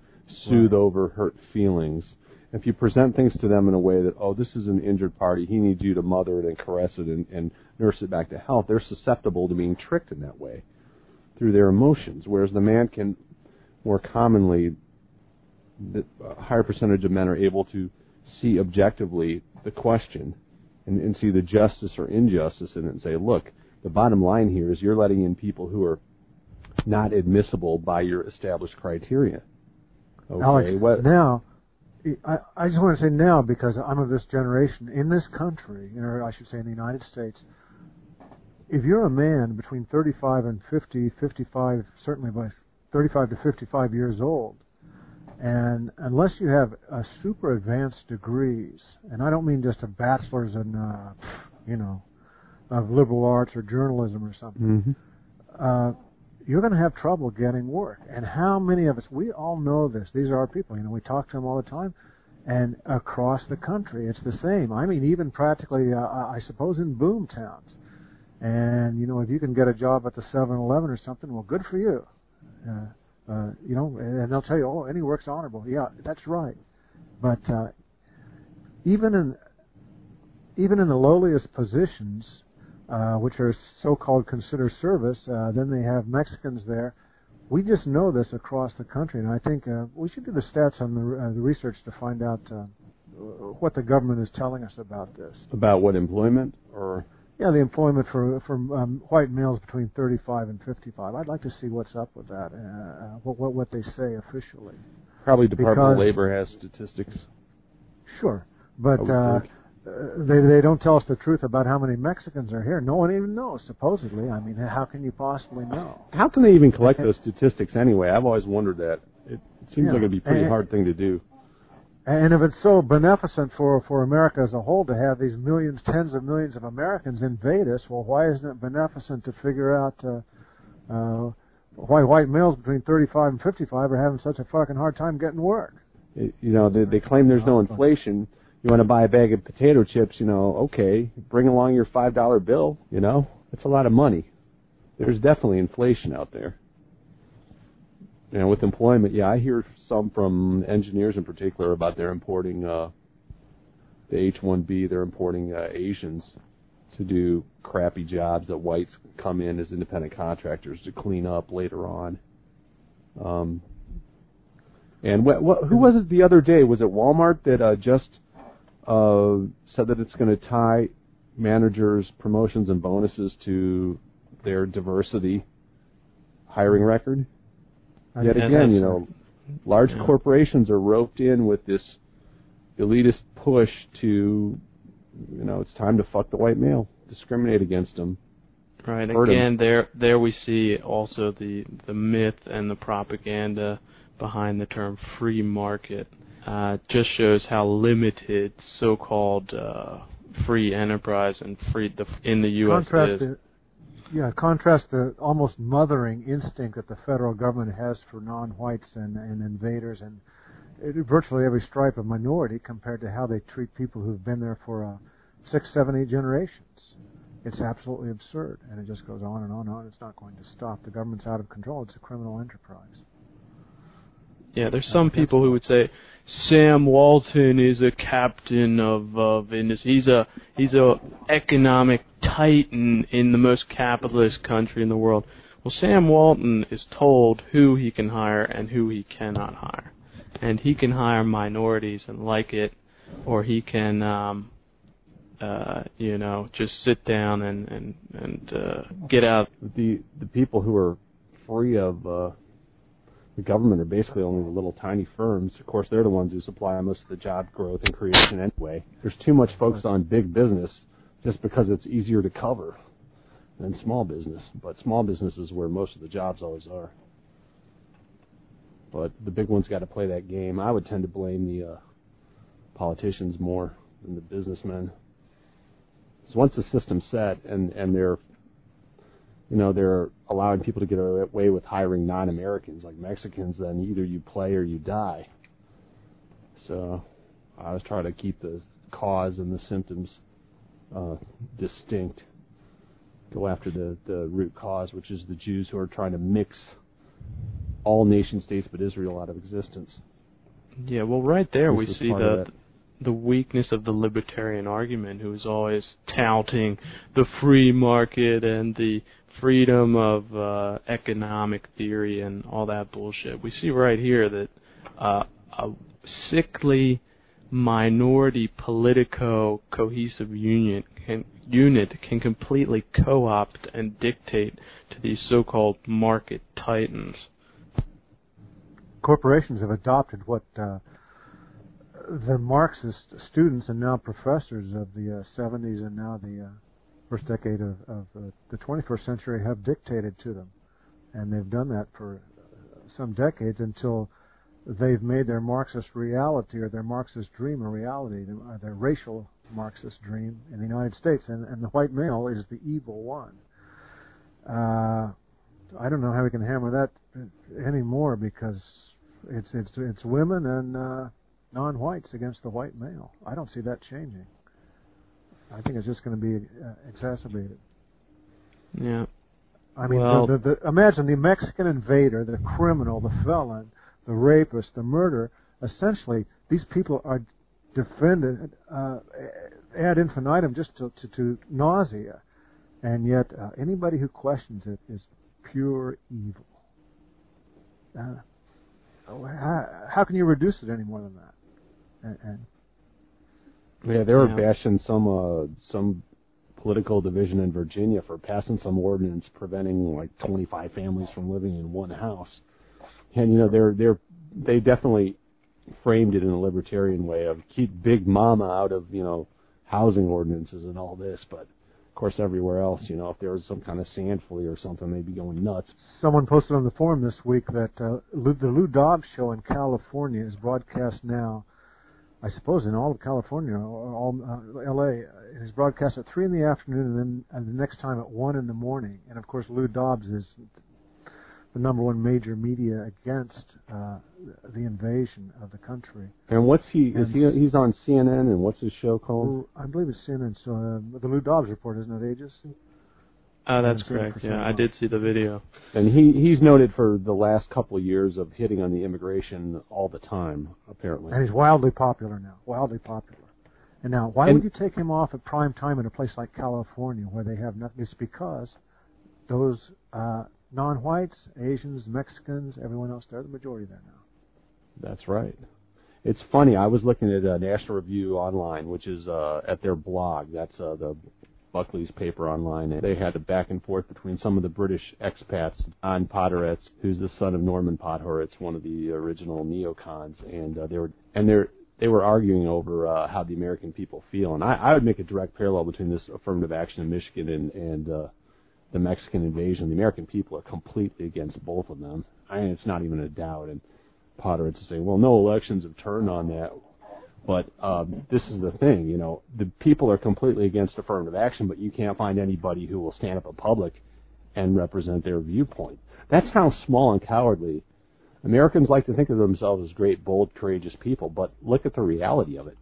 soothe right. over hurt feelings. If you present things to them in a way that oh this is an injured party, he needs you to mother it and caress it and, and nurse it back to health, they're susceptible to being tricked in that way through their emotions. Whereas the man can more commonly a higher percentage of men are able to see objectively the question and, and see the justice or injustice in it and say, look, the bottom line here is you're letting in people who are not admissible by your established criteria. Okay, Alex, what? now, I, I just want to say now because I'm of this generation in this country, or I should say in the United States. If you're a man between 35 and 50, 55, certainly by 35 to 55 years old, and unless you have a super advanced degrees, and I don't mean just a bachelor's in, uh, you know, of liberal arts or journalism or something, mm-hmm. uh, you're going to have trouble getting work. And how many of us, we all know this. These are our people. You know, we talk to them all the time. And across the country, it's the same. I mean, even practically, uh, I suppose, in boom towns. And, you know, if you can get a job at the 7-Eleven or something, well, good for you. Uh, uh, you know, and they'll tell you, oh, any work's honorable. Yeah, that's right. But uh, even in even in the lowliest positions, uh, which are so-called consider service, uh, then they have Mexicans there. We just know this across the country, and I think uh, we should do the stats on the, uh, the research to find out uh, what the government is telling us about this. About what employment or yeah, the employment for for um, white males between 35 and 55. I'd like to see what's up with that. Uh, uh what, what what they say officially. Probably Department because, of Labor has statistics. Sure, but uh, uh, they they don't tell us the truth about how many Mexicans are here. No one even knows. Supposedly, I mean, how can you possibly know? How can they even collect those statistics anyway? I've always wondered that. It, seems yeah. like it'd be a pretty and, hard thing to do. And if it's so beneficent for, for America as a whole to have these millions, tens of millions of Americans invade us, well, why isn't it beneficent to figure out uh, uh, why white males between 35 and 55 are having such a fucking hard time getting work? You know, they, they claim there's no inflation. You want to buy a bag of potato chips, you know, okay, bring along your $5 bill, you know, that's a lot of money. there's definitely inflation out there. And with employment, yeah, I hear some from engineers in particular about they're importing uh, the H-1B. They're importing uh, Asians to do crappy jobs that whites come in as independent contractors to clean up later on. Um, and wh- wh- who was it the other day? Was it Walmart that uh, just uh, said that it's going to tie managers' promotions and bonuses to their diversity hiring record? Yet again, you know, large yeah. corporations are roped in with this elitist push to, you know, it's time to fuck the white male, discriminate against them. Right. Again, there there we see also the the myth and the propaganda behind the term free market. Uh, just shows how limited so-called uh, free enterprise and free the, in the U.S. Contrast is. Yeah, contrast the almost mothering instinct that the federal government has for non-whites and, and invaders and virtually every stripe of minority compared to how they treat people who've been there for uh, six, seven, eight generations. It's absolutely absurd, and it just goes on and on and on. It's not going to stop. The government's out of control. It's a criminal enterprise. Yeah, there's some people who would say Sam Walton is a captain of of industry. He's a he's a economic titan in the most capitalist country in the world. Well, Sam Walton is told who he can hire and who he cannot hire, and he can hire minorities and like it, or he can, um, uh, you know, just sit down and and and uh, get out. The the people who are free of uh, the government are basically only the little tiny firms. Of course, they're the ones who supply most of the job growth and creation anyway. There's too much focus on big business just because it's easier to cover than small business. But small business is where most of the jobs always are. But the big ones got to play that game. I would tend to blame the uh, politicians more than the businessmen. So once the system's set and and they're you know they're allowing people to get away with hiring non-Americans like Mexicans, then either you play or you die. So I was trying to keep the cause and the symptoms uh, distinct. Go after the the root cause, which is the Jews who are trying to mix all nation states but Israel out of existence. Yeah, well, right there this we see the the weakness of the libertarian argument, who is always touting the free market and the freedom of uh, economic theory and all that bullshit. We see right here that uh, a sickly minority politico cohesive union can, unit can completely co-opt and dictate to these so-called market titans. Corporations have adopted what uh, the Marxist students and now professors of the 70s uh, and now the uh, first decade of, of uh, the 21st century have dictated to them. And they've done that for some decades until they've made their Marxist reality or their Marxist dream a reality, their, their racial Marxist dream in the United States. And, and the white male is the evil one. Uh, I don't know how we can hammer that anymore because it's it's it's women and uh, non-whites against the white male. I don't see that changing. I think it's just going to be uh, exacerbated. Yeah. I mean, well, the, the, the, imagine the Mexican invader, the criminal, the felon, the rapist, the murderer. Essentially, these people are defended uh, ad infinitum, just to, to, to nausea, and yet uh, anybody who questions it is pure evil. Uh, how, how, can you reduce it any more than that? And, and yeah, they were yeah. bashing some uh, some political division in Virginia for passing some ordinance preventing like 25 families from living in one house. And you know, they're they're they definitely framed it in a libertarian way of keep big mama out of you know housing ordinances and all this, but of course everywhere else, you know, if there was some kind of sand flea or something, they'd be going nuts. Someone posted on the forum this week that uh, the Lou Dobbs show in California is broadcast now I suppose in all of California, or all uh, L.A. is broadcast at three in the afternoon, and then and the next time at one in the morning. And of course, Lou Dobbs is the number one major media against uh, the invasion of the country. And what's he? And is he? He's on CNN, and what's his show called? I believe it's CNN. So uh, the Lou Dobbs Report, isn't it, Aegis? Oh, that's correct. Yeah, I did see the video. And he he's noted for the last couple of years of hitting on the immigration all the time, apparently. And he's wildly popular now. Wildly popular. And now, why and would you take him off at prime time in a place like California where they have nothing? It's because those uh, non-whites, Asians, Mexicans, everyone else, they're the majority there now. That's right. It's funny. I was looking at a National Review online, which is uh, at their blog. That's uh, the Buckley's paper online. And they had a back and forth between some of the British expats, John Podhoretz, who's the son of Norman Podhoretz, one of the original neocons, and uh, they were and they're they were arguing over uh, how the American people feel, and I, I would make a direct parallel between this affirmative action in Michigan and, and uh, the Mexican invasion. The American people are completely against both of them. I mean, it's not even a doubt. And Podhoretz say, well, no elections have turned on that. But um, this is the thing, you know, the people are completely against affirmative action, but you can't find anybody who will stand up in public and represent their viewpoint. That's how small and cowardly Americans like to think of themselves as great, bold, courageous people, but look at the reality of it.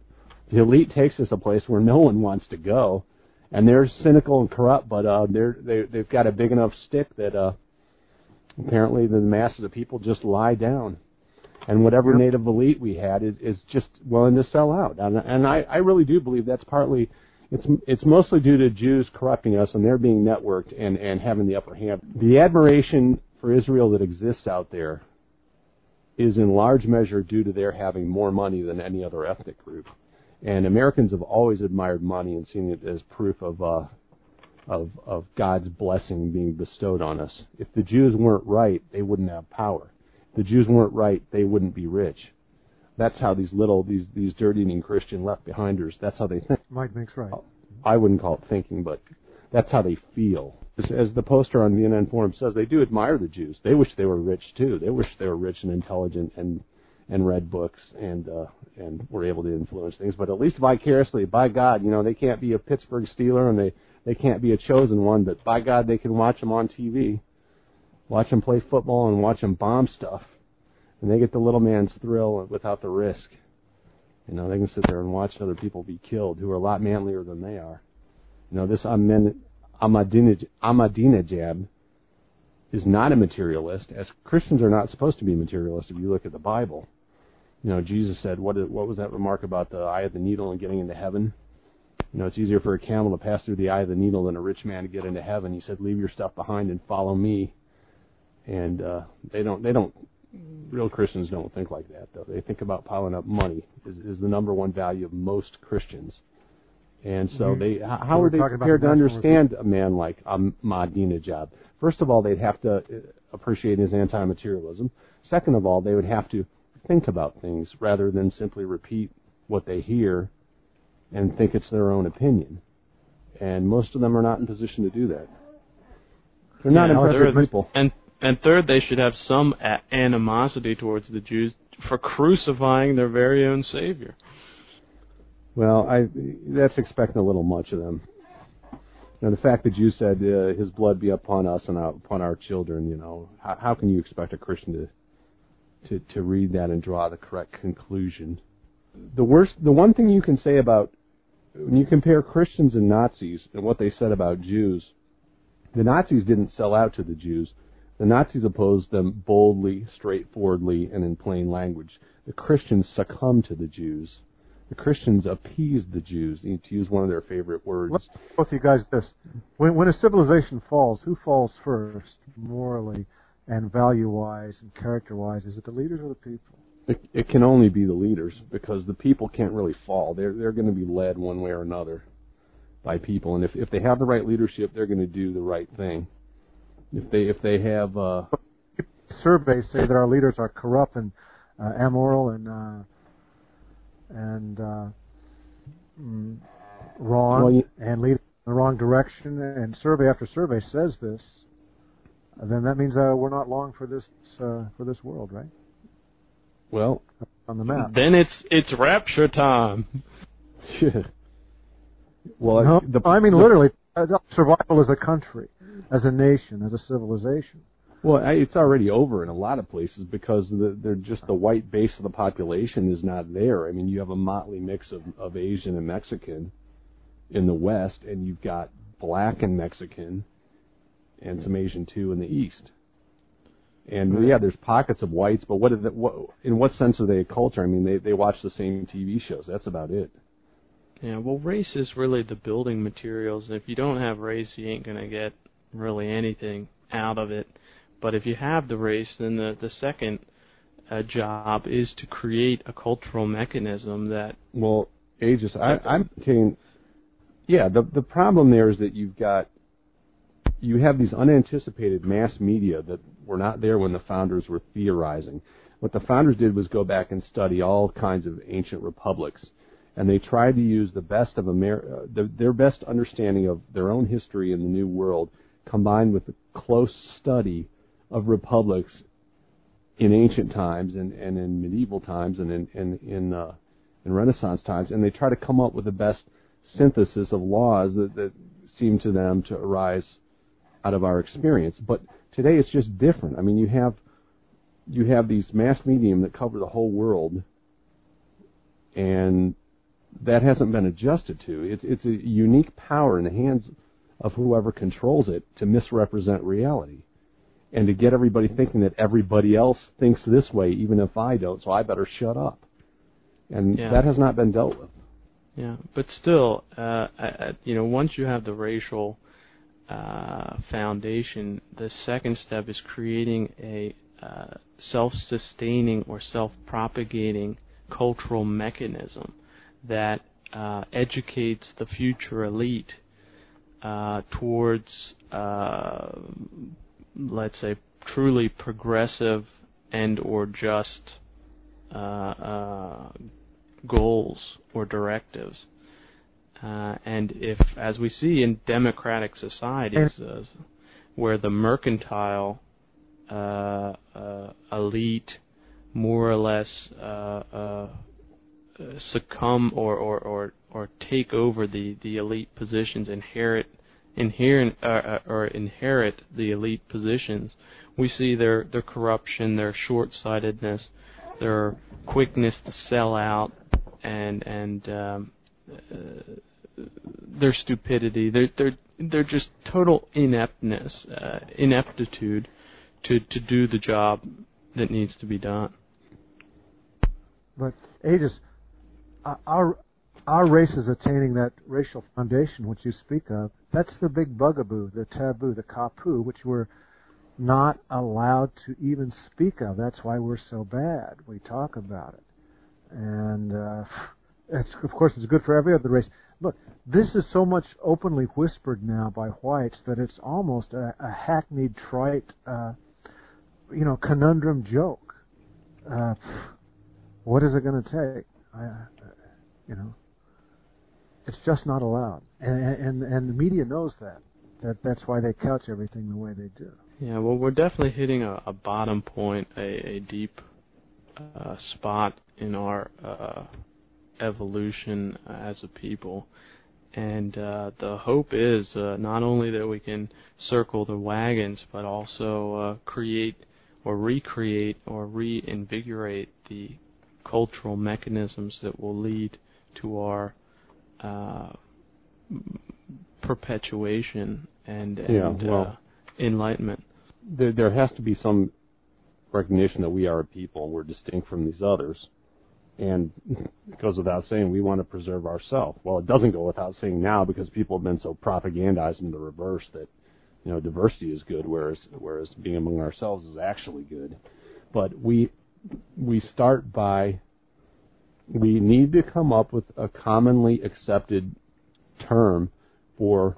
The elite takes us a place where no one wants to go, and they're cynical and corrupt, but uh, they're they, they've got a big enough stick that uh, apparently the masses of people just lie down, and whatever yep. native elite we had is is just willing to sell out, and and I I really do believe that's partly. It's it's mostly due to Jews corrupting us and they're being networked and and having the upper hand. The admiration for Israel that exists out there is in large measure due to their having more money than any other ethnic group. And Americans have always admired money and seen it as proof of uh, of of God's blessing being bestowed on us. If the Jews weren't right, they wouldn't have power. The Jews weren't right, they wouldn't be rich. That's how these little these these dirty eating Christian left behinders. That's how they think. Mike makes right. I wouldn't call it thinking, but that's how they feel as as the poster on VNN Forum says, they do admire the Jews. They wish they were rich too. They wish they were rich and intelligent and and read books and uh, and were able to influence things. But at least vicariously, by God, you know, they can't be a Pittsburgh Steeler and they they can't be a chosen one. But by God, they can watch them on TV, watch them play football and watch them bomb stuff, and they get the little man's thrill without the risk. You know, they can sit there and watch other people be killed who are a lot manlier than they are. You know, this Ahmadinejad is not a materialist, as Christians are not supposed to be materialists if you look at the Bible. You know, Jesus said, what, is, what was that remark about the eye of the needle and getting into heaven? You know, it's easier for a camel to pass through the eye of the needle than a rich man to get into heaven. He said, leave your stuff behind and follow me. And uh, they don't, they don't, real Christians don't think like that, though. They think about piling up money is, is the number one value of most Christians. And so mm-hmm. they, how are they prepared to understand a man like Ahmadinejad? First of all, they'd have to uh, appreciate his anti-materialism. Second of all, they would have to think about things rather than simply repeat what they hear and think it's their own opinion. And most of them are not in position to do that. They're not yeah, impressive people. And and third, they should have some animosity towards the Jews for crucifying their very own Savior. Well, I that's expecting a little much of them. And the fact that you said uh, His blood be upon us and upon our children, you know, how, how can you expect a Christian to to to read that and draw the correct conclusion? The worst, the one thing you can say about when you compare Christians and Nazis and what they said about Jews, the Nazis didn't sell out to the Jews. The Nazis opposed them boldly, straightforwardly, and in plain language. The Christians succumbed to the Jews the Christians appeased the Jews, to use one of their favorite words. Let's both you guys this. When, when a civilization falls, who falls first, morally and value-wise and character-wise? Is it the leaders or the people? It, it can only be the leaders because the people can't really fall. They're they're going to be led one way or another by people, and if if they have the right leadership, they're going to do the right thing. If they if they have uh, surveys say that our leaders are corrupt and uh, immoral and uh, and uh, mm, wrong well, you, and lead in the wrong direction, and survey after survey says this, then that means uh, we're not long for this uh, for this world, right? Well, on the map. Then it's it's rapture time. well, no, the, I mean literally uh, survival as a country, as a nation, as a civilization. Well, it's already over in a lot of places because the, they're just the white base of the population is not there. I mean, you have a motley mix of, of Asian and Mexican in the West, and you've got black and Mexican and some Asian too in the East. And right. yeah, there's pockets of whites, but what, is it, what in what sense are they a culture? I mean, they they watch the same TV shows. That's about it. Yeah, well, race is really the building materials. If you don't have race, you ain't gonna get really anything out of it. But if you have the race, then the the second uh, job is to create a cultural mechanism that. Well, ages. I, I'm saying, yeah. The the problem there is that you've got you have these unanticipated mass media that were not there when the founders were theorizing. What the founders did was go back and study all kinds of ancient republics, and they tried to use the best of Amer- uh, the, their best understanding of their own history in the New World, combined with the close study of republics in ancient times and, and in medieval times and in in in, uh, in Renaissance times, and they try to come up with the best synthesis of laws that, that seem to them to arise out of our experience. But today it's just different. I mean, you have you have these mass medium that cover the whole world, and that hasn't been adjusted to. It's it's a unique power in the hands of whoever controls it to misrepresent reality, and to get everybody thinking that everybody else thinks this way, even if I don't. So I better shut up, and yeah. that has not been dealt with. Yeah, but still, uh, I, you know, once you have the racial uh, foundation, the second step is creating a uh, self-sustaining or self-propagating cultural mechanism that uh, educates the future elite towards, uh, let's say, truly progressive and or just uh, goals or directives. Uh, and if, as we see in democratic societies, uh, where the mercantile uh, uh elite more or less uh, uh, succumb or, or, or, or take over the, the elite positions, inherit inherent or inherit the elite positions, we see their their corruption, their short-sightedness, their quickness to sell out, and and um, their stupidity, their their their just total ineptness, uh, ineptitude to to do the job that needs to be done. But Aegis, our our race is attaining that racial foundation which you speak of. That's the big bugaboo, the taboo, the kapu, which we're not allowed to even speak of. That's why we're so bad. We talk about it, and uh, it's, of course it's good for every other race. Look, this is so much openly whispered now by whites that it's almost a, a hackneyed, trite, uh, you know, conundrum joke. Uh, what is it going to take? I, you know, it's just not allowed, and, and and the media knows that. That that's why they couch everything the way they do. Yeah, well, we're definitely hitting a, a bottom point, a, a deep uh, spot in our uh, evolution as a people. And uh, the hope is uh, not only that we can circle the wagons, but also uh, create or recreate or reinvigorate the cultural mechanisms that will lead to our uh, perpetuation and, yeah, well, uh, enlightenment. There, there has to be some recognition that we are a people and we're distinct from these others and it goes without saying we want to preserve ourselves. Well, it doesn't go without saying now because people have been so propagandized in the reverse that you know diversity is good, whereas whereas being among ourselves is actually good. But we we start by we need to come up with a commonly accepted term for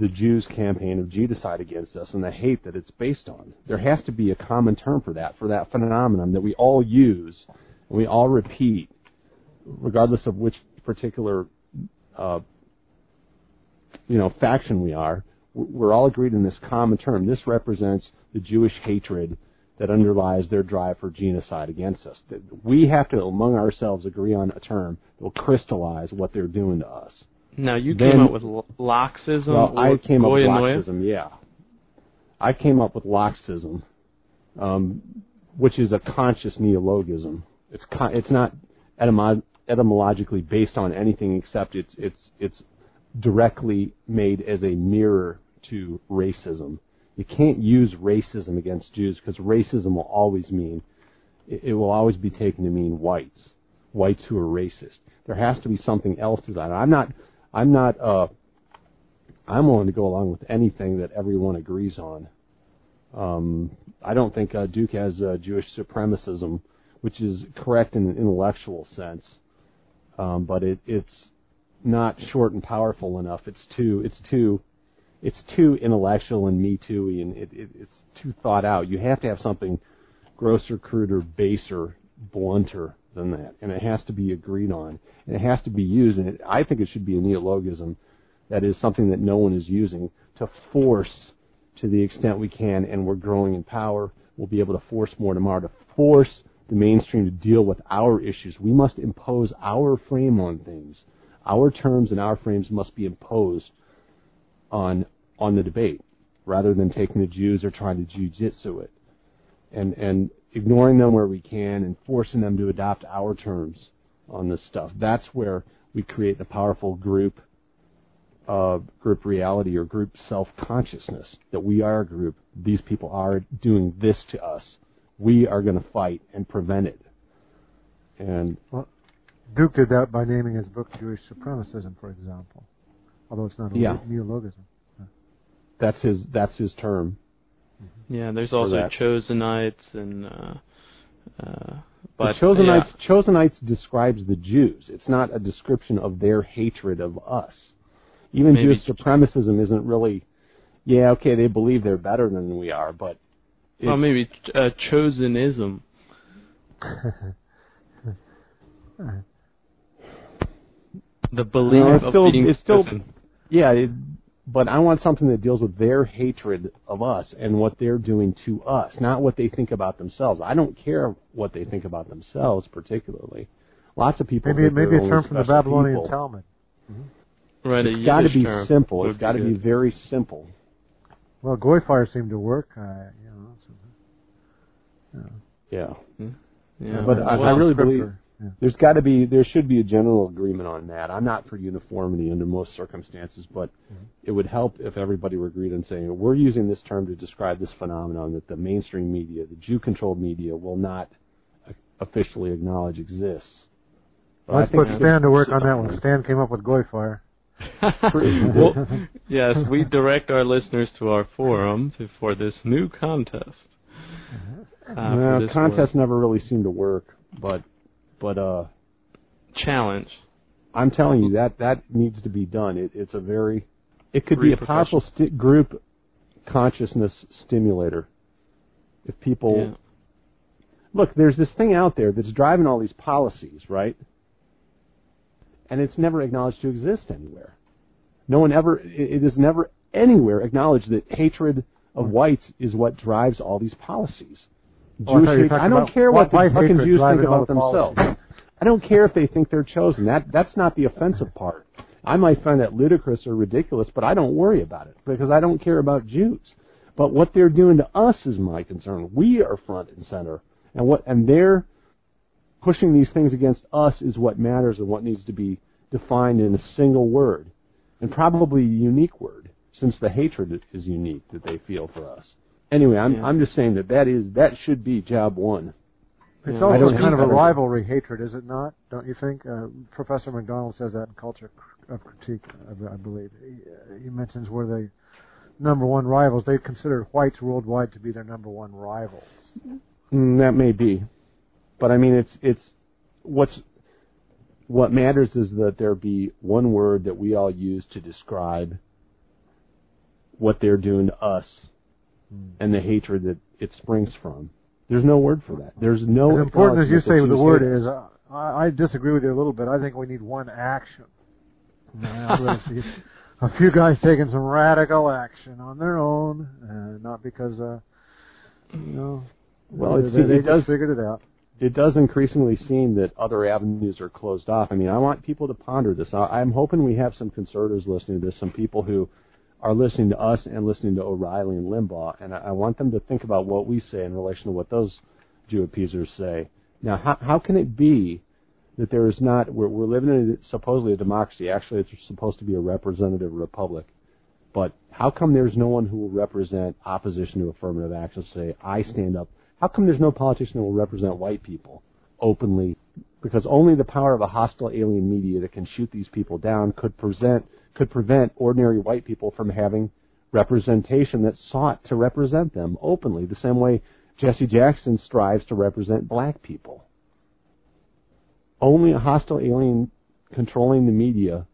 the Jews' campaign of genocide against us and the hate that it's based on. There has to be a common term for that, for that phenomenon that we all use and we all repeat, regardless of which particular uh, you know faction we are. We're all agreed in this common term. This represents the Jewish hatred that underlies their drive for genocide against us. We have to, among ourselves, agree on a term that will crystallize what they're doing to us. Now, you then, came up with Loxism. Well, I came up with Loxism. Yeah, I came up with Loxism, um, which is a conscious neologism. It's it's not etymo- etymologically based on anything except it's it's it's directly made as a mirror to racism. You can't use racism against Jews because racism will always mean it will always be taken to mean whites, whites who are racist. There has to be something else to that. I'm not. I'm not. Uh, I'm willing to go along with anything that everyone agrees on. Um, I don't think uh, Duke has uh, Jewish supremacism, which is correct in an intellectual sense, um, but it, it's not short and powerful enough. It's too. It's too. It's too intellectual and me too, and it, it, it's too thought out. You have to have something grosser, cruder, baser, blunter than that, and it has to be agreed on, and it has to be used. And it, I think it should be a neologism, that is something that no one is using to force to the extent we can, and we're growing in power. We'll be able to force more tomorrow to force the mainstream to deal with our issues. We must impose our frame on things. Our terms and our frames must be imposed on on the debate, rather than taking the Jews or trying to jujitsu it and and ignoring them where we can and forcing them to adopt our terms on this stuff. That's where we create the powerful group uh, group reality or group self consciousness that we are a group. These people are doing this to us. We are going to fight and prevent it. And well, Duke did that by naming his book Jewish Supremacism, for example, although it's not a yeah. neologism. That's his. That's his term. Yeah, there's also Chosenites and. Uh, uh, but the Chosenites, yeah. Chosenites describes the Jews. It's not a description of their hatred of us. Even Maybe. Jewish supremacism isn't really. Yeah, okay, they believe they're better than we are, but. Well, maybe uh, chosenism. the belief no, of still, being it's still, yeah, it, but I want something that deals with their hatred of us and what they're doing to us, not what they think about themselves. I don't care what they think about themselves particularly. Lots of people maybe maybe a term from the Babylonian people. Talmud. Mm-hmm. Right, it's got to be simple. It's got to be very simple. Well, GoyFire seemed to work. Uh, you know, so, yeah. Yeah. yeah. But I, I really believe yeah. There's got to be, there should be a general agreement on that. I'm not for uniformity under most circumstances, but mm-hmm. it would help if everybody were agreed on saying we're using this term to describe this phenomenon that the mainstream media, the Jew-controlled media, will not officially acknowledge exists. But Let's put Stan to work on that one. Stan came up with GoyFire. well, yes, we direct our listeners to our forum to, for this new contest. Uh-huh. Uh, well, contests never really seemed to work, but but uh, challenge. I'm telling you that that needs to be done. It, it's a very, it could be a powerful sti- group consciousness stimulator. If people yeah. look, there's this thing out there that's driving all these policies, right? And it's never acknowledged to exist anywhere. No one ever, it is never anywhere acknowledged that hatred of whites is what drives all these policies. Jewish oh, I, I don't care what, what the fucking Jews think about themselves. I don't care if they think they're chosen. That that's not the offensive part. I might find that ludicrous or ridiculous, but I don't worry about it because I don't care about Jews. But what they're doing to us is my concern. We are front and center, and what and they're pushing these things against us is what matters and what needs to be defined in a single word, and probably a unique word, since the hatred is unique that they feel for us. Anyway, I'm yeah. I'm just saying that that is that should be job one. It's yeah. also kind of a rivalry hatred, is it not? Don't you think? Uh, Professor MacDonald says that in Culture of Critique, I believe. He, uh, he mentions where they number one rivals. They consider whites worldwide to be their number one rivals. Mm, that may be, but I mean, it's it's what's what matters is that there be one word that we all use to describe what they're doing to us. And the hatred that it springs from. There's no word for that. There's no. As important as you say the word is, uh, I, I disagree with you a little bit. I think we need one action. a few guys taking some radical action on their own, uh, not because, uh, you know, well, they, they, it does figured it out. It does increasingly seem that other avenues are closed off. I mean, I want people to ponder this. I, I'm hoping we have some conservatives listening to this, some people who are listening to us and listening to O'Reilly and Limbaugh, and I, I want them to think about what we say in relation to what those Jew appeasers say. Now, how, how can it be that there is not, we're, we're living in a, supposedly a democracy, actually it's supposed to be a representative republic, But how come there's no one who will represent opposition to affirmative action? Say, I stand up. How come there's no politician who will represent white people openly? Because only the power of a hostile alien media that can shoot these people down could present could prevent ordinary white people from having representation that sought to represent them openly, the same way Jesse Jackson strives to represent black people. Only a hostile alien controlling the media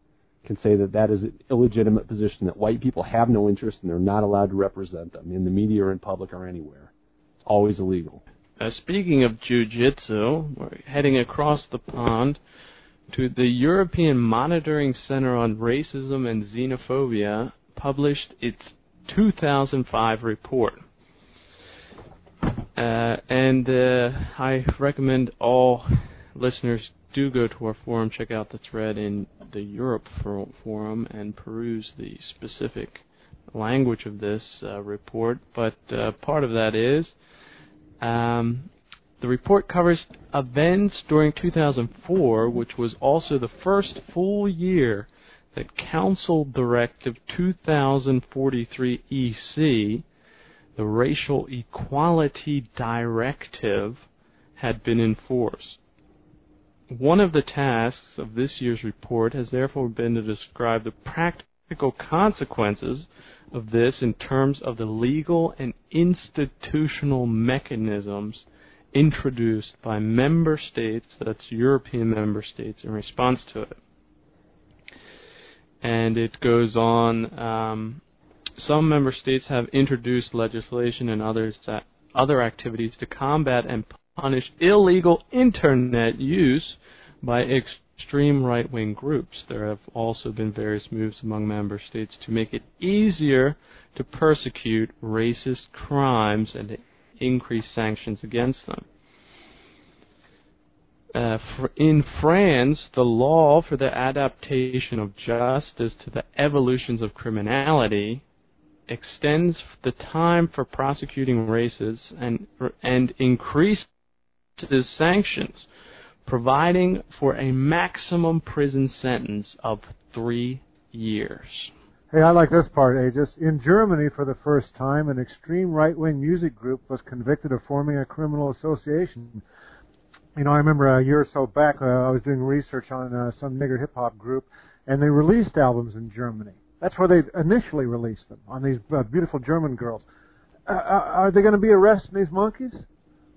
can say that that is an illegitimate position, that white people have no interest and they're not allowed to represent them in the media or in public or anywhere. It's always illegal. Uh, speaking of jujitsu, we're heading across the pond to the European Monitoring Center on Racism and Xenophobia published its 2005 report. Uh, and uh, I recommend all listeners do go to our forum, check out the thread in the Europe forum, and peruse the specific language of this uh, report. But uh, part of that is um, the report covers events during 2004, which was also the first full year that Council Directive 2043 EC, the Racial Equality Directive, had been in force. One of the tasks of this year's report has therefore been to describe the practical consequences of this in terms of the legal and institutional mechanisms introduced by member states, that's European member states, in response to it. And it goes on. Um, some member states have introduced legislation and others that, other activities to combat and punish illegal internet use by extreme right wing groups. There have also been various moves among member states to make it easier to persecute racist crimes and to increase sanctions against them. Uh, in France, the law for the adaptation of justice to the evolutions of criminality extends the time for prosecuting races and and increases sanctions providing for a maximum prison sentence of three years. Hey, I like this part, Aegis. In Germany, for the first time, an extreme right-wing music group was convicted of forming a criminal association. You know, I remember a year or so back, uh, I was doing research on uh, some nigger hip-hop group, and they released albums in Germany. That's where they initially released them, on these uh, beautiful German girls. Uh, uh are they going to be arresting these monkeys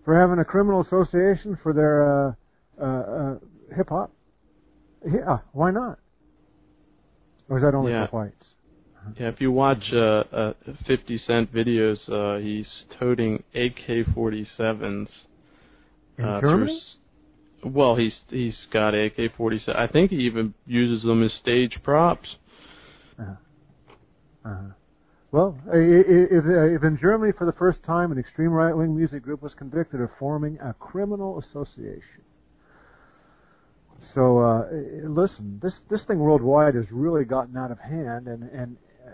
for having a criminal association for their uh, uh, uh, hip hop? Yeah, why not? Or is that only yeah. for whites? Yeah, if you watch uh, uh, 50 Cent videos, uh, he's toting AK-47s. In uh, Germany? well, he's he's got AK-47. I think he even uses them as stage props. Uh-huh. Uh-huh. Well, if, if in Germany for the first time an extreme right-wing music group was convicted of forming a criminal association, so uh, listen, this this thing worldwide has really gotten out of hand, and and uh,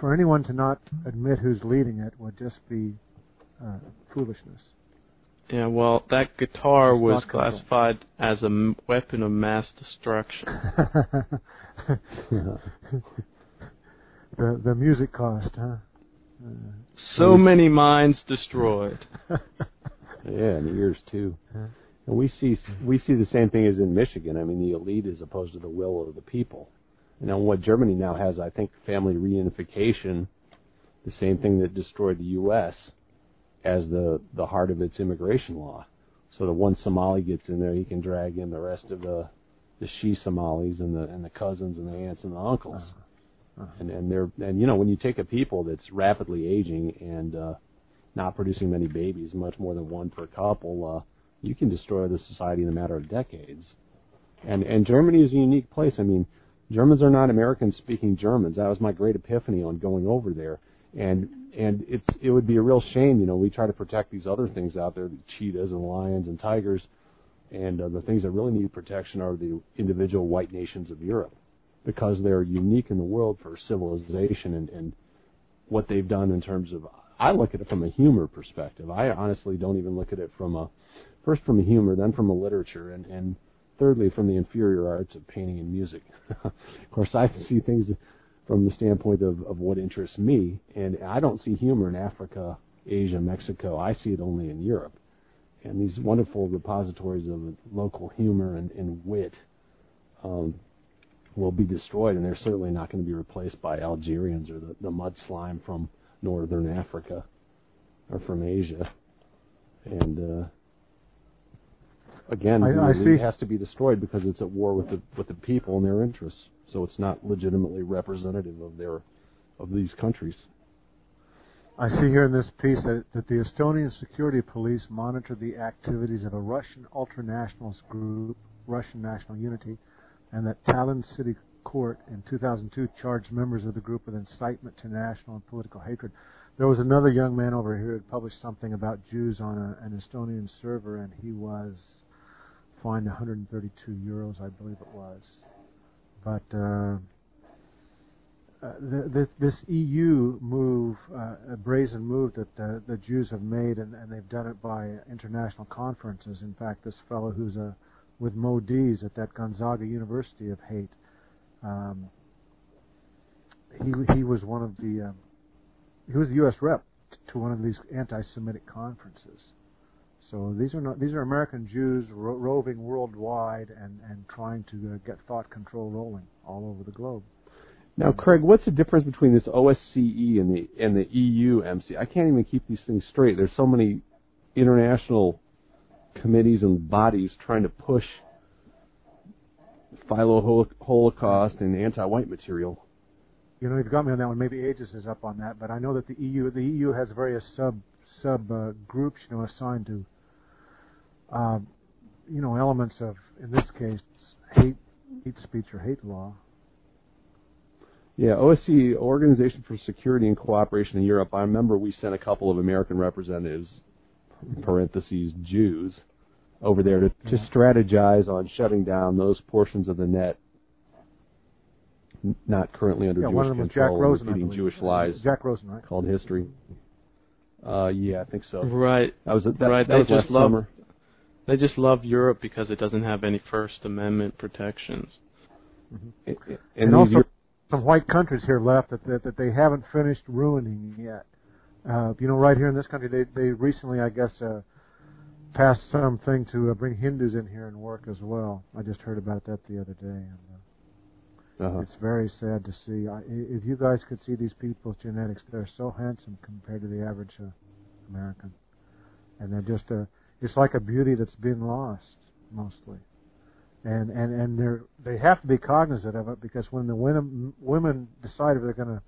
for anyone to not admit who's leading it would just be uh, foolishness. Yeah, well, that guitar it's was classified as a weapon of mass destruction. the the music cost, huh? Uh, so many minds destroyed. yeah, and ears too. And we see we see the same thing as in Michigan. I mean, the elite is opposed to the will of the people. You know, what Germany now has, I think, family reunification, the same thing that destroyed the U.S. as the the heart of its immigration law. So the one Somali gets in there, he can drag in the rest of the the she Somalis and the and the cousins and the aunts and the uncles. Uh-huh. Uh-huh. And and they're and you know when you take a people that's rapidly aging and uh, not producing many babies, much more than one per couple. Uh, you can destroy the society in a matter of decades. And and Germany is a unique place. I mean, Germans are not American speaking Germans. That was my great epiphany on going over there. And and it's it would be a real shame, you know, we try to protect these other things out there, the cheetahs and lions and tigers, and uh, the things that really need protection are the individual white nations of Europe because they're unique in the world for civilization and, and what they've done in terms of I look at it from a humor perspective. I honestly don't even look at it from a first from humor, then from the literature, and, and thirdly from the inferior arts of painting and music. of course, I see things from the standpoint of, of what interests me. And I don't see humor in Africa, Asia, Mexico. I see it only in Europe. And these wonderful repositories of local humor and, and wit um, will be destroyed, and they're certainly not going to be replaced by Algerians or the, the mud slime from northern Africa or from Asia. And uh, again, I, I it has to be destroyed because it's at war with the with the people and their interests. So it's not legitimately representative of their of these countries. I see here in this piece that, that the Estonian security police monitored the activities of a Russian ultranationalist group, Russian National Unity, and that Tallinn City Court in 2002 charged members of the group with incitement to national and political hatred. There was another young man over here who had published something about Jews on a, an Estonian server, and he was fined 132 euros, I believe it was. But uh, uh, this, this EU move, uh, a brazen move that the, the Jews have made, and, and they've done it by international conferences. In fact, this fellow who's a with Mo Dees at that Gonzaga University of Hate, um, he he was one of the um, he was the U.S. rep to one of these anti-Semitic conferences. So these are not these are American Jews ro- roving worldwide and and trying to uh, get thought control rolling all over the globe. Now, Craig, what's the difference between this OSCE and the and the EU MC? I can't even keep these things straight. There's so many international committees and bodies trying to push philo Holocaust and anti-white material. You know, you've got me on that one. Maybe Aegis is up on that, but I know that the EU the EU has various sub sub uh, groups, you know, assigned to uh, you know elements of, in this case, hate hate speech or hate law. Yeah, OSCE, Organization for Security and Cooperation in Europe. I remember we sent a couple of American representatives, parentheses Jews, over there to, to strategize on shutting down those portions of the net not currently under yeah, Jewish one of them control, Jack Rosen, repeating Jewish lies. Jack Rosen, right? Called history. Uh, yeah, I think so. Right. That was that, right. That they was just last love. Summer. They just love Europe because it doesn't have any First Amendment protections. Mm-hmm. And, and, and also, some white countries here left that, that that they haven't finished ruining yet. Uh, you know, right here in this country, they they recently, I guess, uh, passed something to uh, bring Hindus in here and work as well. I just heard about that the other day, and uh, uh-huh. it's very sad to see. I, if you guys could see these people's genetics, they're so handsome compared to the average uh, American, and they're just a. It's like a beauty that's been lost mostly and and and they're they have to be cognizant of it because when the women women decide if they're going to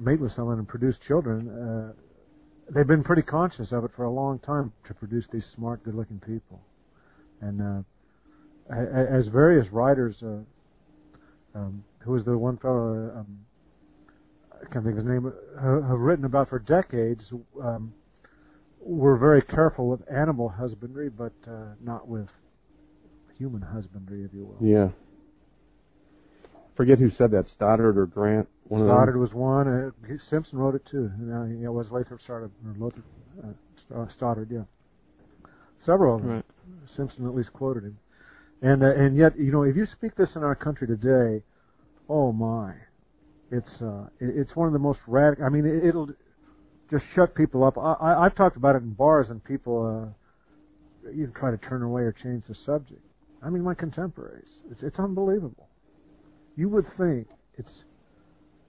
mate with someone and produce children, uh, they've been pretty conscious of it for a long time to produce these smart, good-looking people, and uh, as various writers, uh, um, who was the one fellow, um, I can't think of his name, have written about for decades. Um, we're very careful with animal husbandry, but uh, not with human husbandry, if you will. Yeah. Forget who said that, Stoddard or Grant. One Stoddard was one. Uh, Simpson wrote it too. Uh, it was Lathrop Stoddard, or Lathrop, uh, Stoddard, yeah. Several of them. Right. Simpson at least quoted him. And uh, and yet, you know, if you speak this in our country today, oh my, it's uh, it's one of the most radical. I mean, it, will just shut people up. I, I, I've talked about it in bars, and people uh, even try to turn away or change the subject. I mean, my contemporaries. It's, it's unbelievable. You would think it's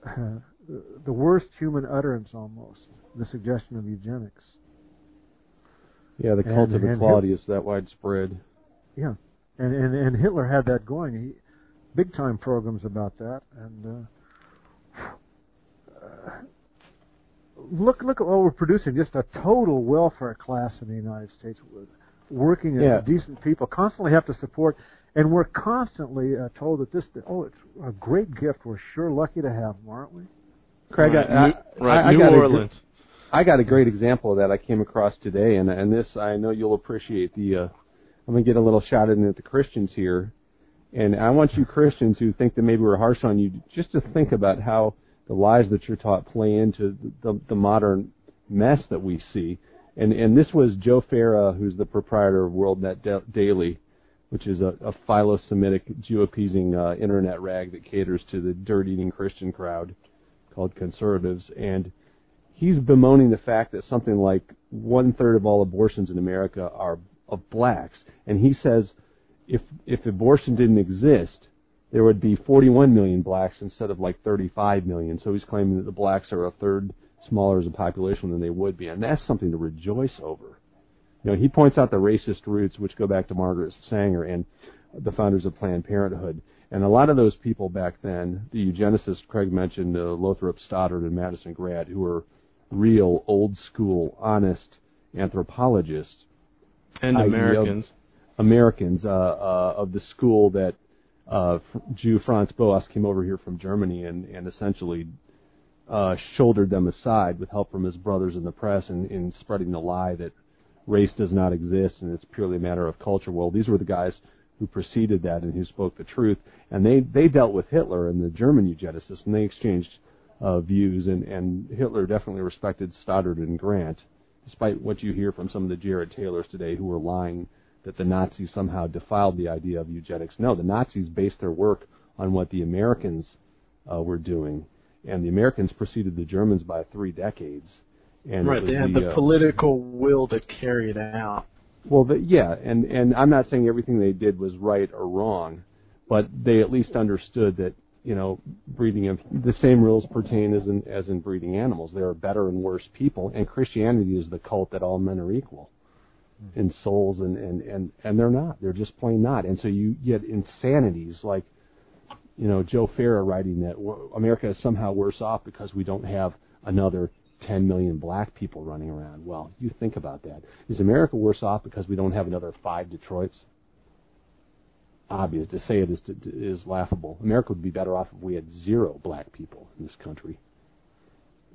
uh, the worst human utterance almost, the suggestion of eugenics. Yeah, the cult and, of equality is that widespread. Yeah, and, and and Hitler had that going. He big time programs about that, and uh, uh, look look at what we're producing. Just a total welfare class in the United States working yeah. decent people constantly have to support, and we're constantly uh, told that this oh it's a great gift. We're sure lucky to have them, aren't we? Craig, right, I, New, right, I, New I Orleans. A, I got a great example of that I came across today, and and this I know you'll appreciate. The uh, I'm gonna get a little shot in at the Christians here, and I want you Christians who think that maybe we're harsh on you just to think about how the lies that you're taught play into the, the, modern mess that we see. And and this was Joe Farah, who's the proprietor of WorldNet Daily, which is a, a philo-Semitic Jew-appeasing uh, internet rag that caters to the dirt-eating Christian crowd called conservatives, and he's bemoaning the fact that something like one third of all abortions in America are of blacks, and he says if if abortion didn't exist, there would be 41 million blacks instead of like 35 million. So he's claiming that the blacks are a third smaller as a population than they would be, and that's something to rejoice over. You know, he points out the racist roots which go back to Margaret Sanger and the founders of Planned Parenthood. And a lot of those people back then, the eugenicists Craig mentioned, uh, Lothrop Stoddard and Madison Grant, who were real old school, honest anthropologists and Americans, Americans uh, uh, of the school that uh, Jew Franz Boas came over here from Germany and, and essentially uh, shouldered them aside with help from his brothers in the press in, in spreading the lie that race does not exist and it's purely a matter of culture. Well, these were the guys who preceded that and who spoke the truth, and they they dealt with Hitler and the German eugenicists, and they exchanged uh, views, and and Hitler definitely respected Stoddard and Grant, despite what you hear from some of the Jared Taylors today who are lying that the Nazis somehow defiled the idea of eugenics. No, the Nazis based their work on what the Americans uh, were doing, and the Americans preceded the Germans by three decades. And right, they had the, the uh, political will to carry it out. Well, the, yeah, and and I'm not saying everything they did was right or wrong, but they at least understood that you know breeding of the same rules pertain as in as in breeding animals. There are better and worse people, and Christianity is the cult that all men are equal in souls, and and and and they're not. They're just plain not. And so you get insanities like you know Joe Farah writing that America is somehow worse off because we don't have another 10 million black people running around. Well, you think about that. Is America worse off because we don't have another five Detroits? Obvious. To say it is, is laughable. America would be better off if we had zero black people in this country.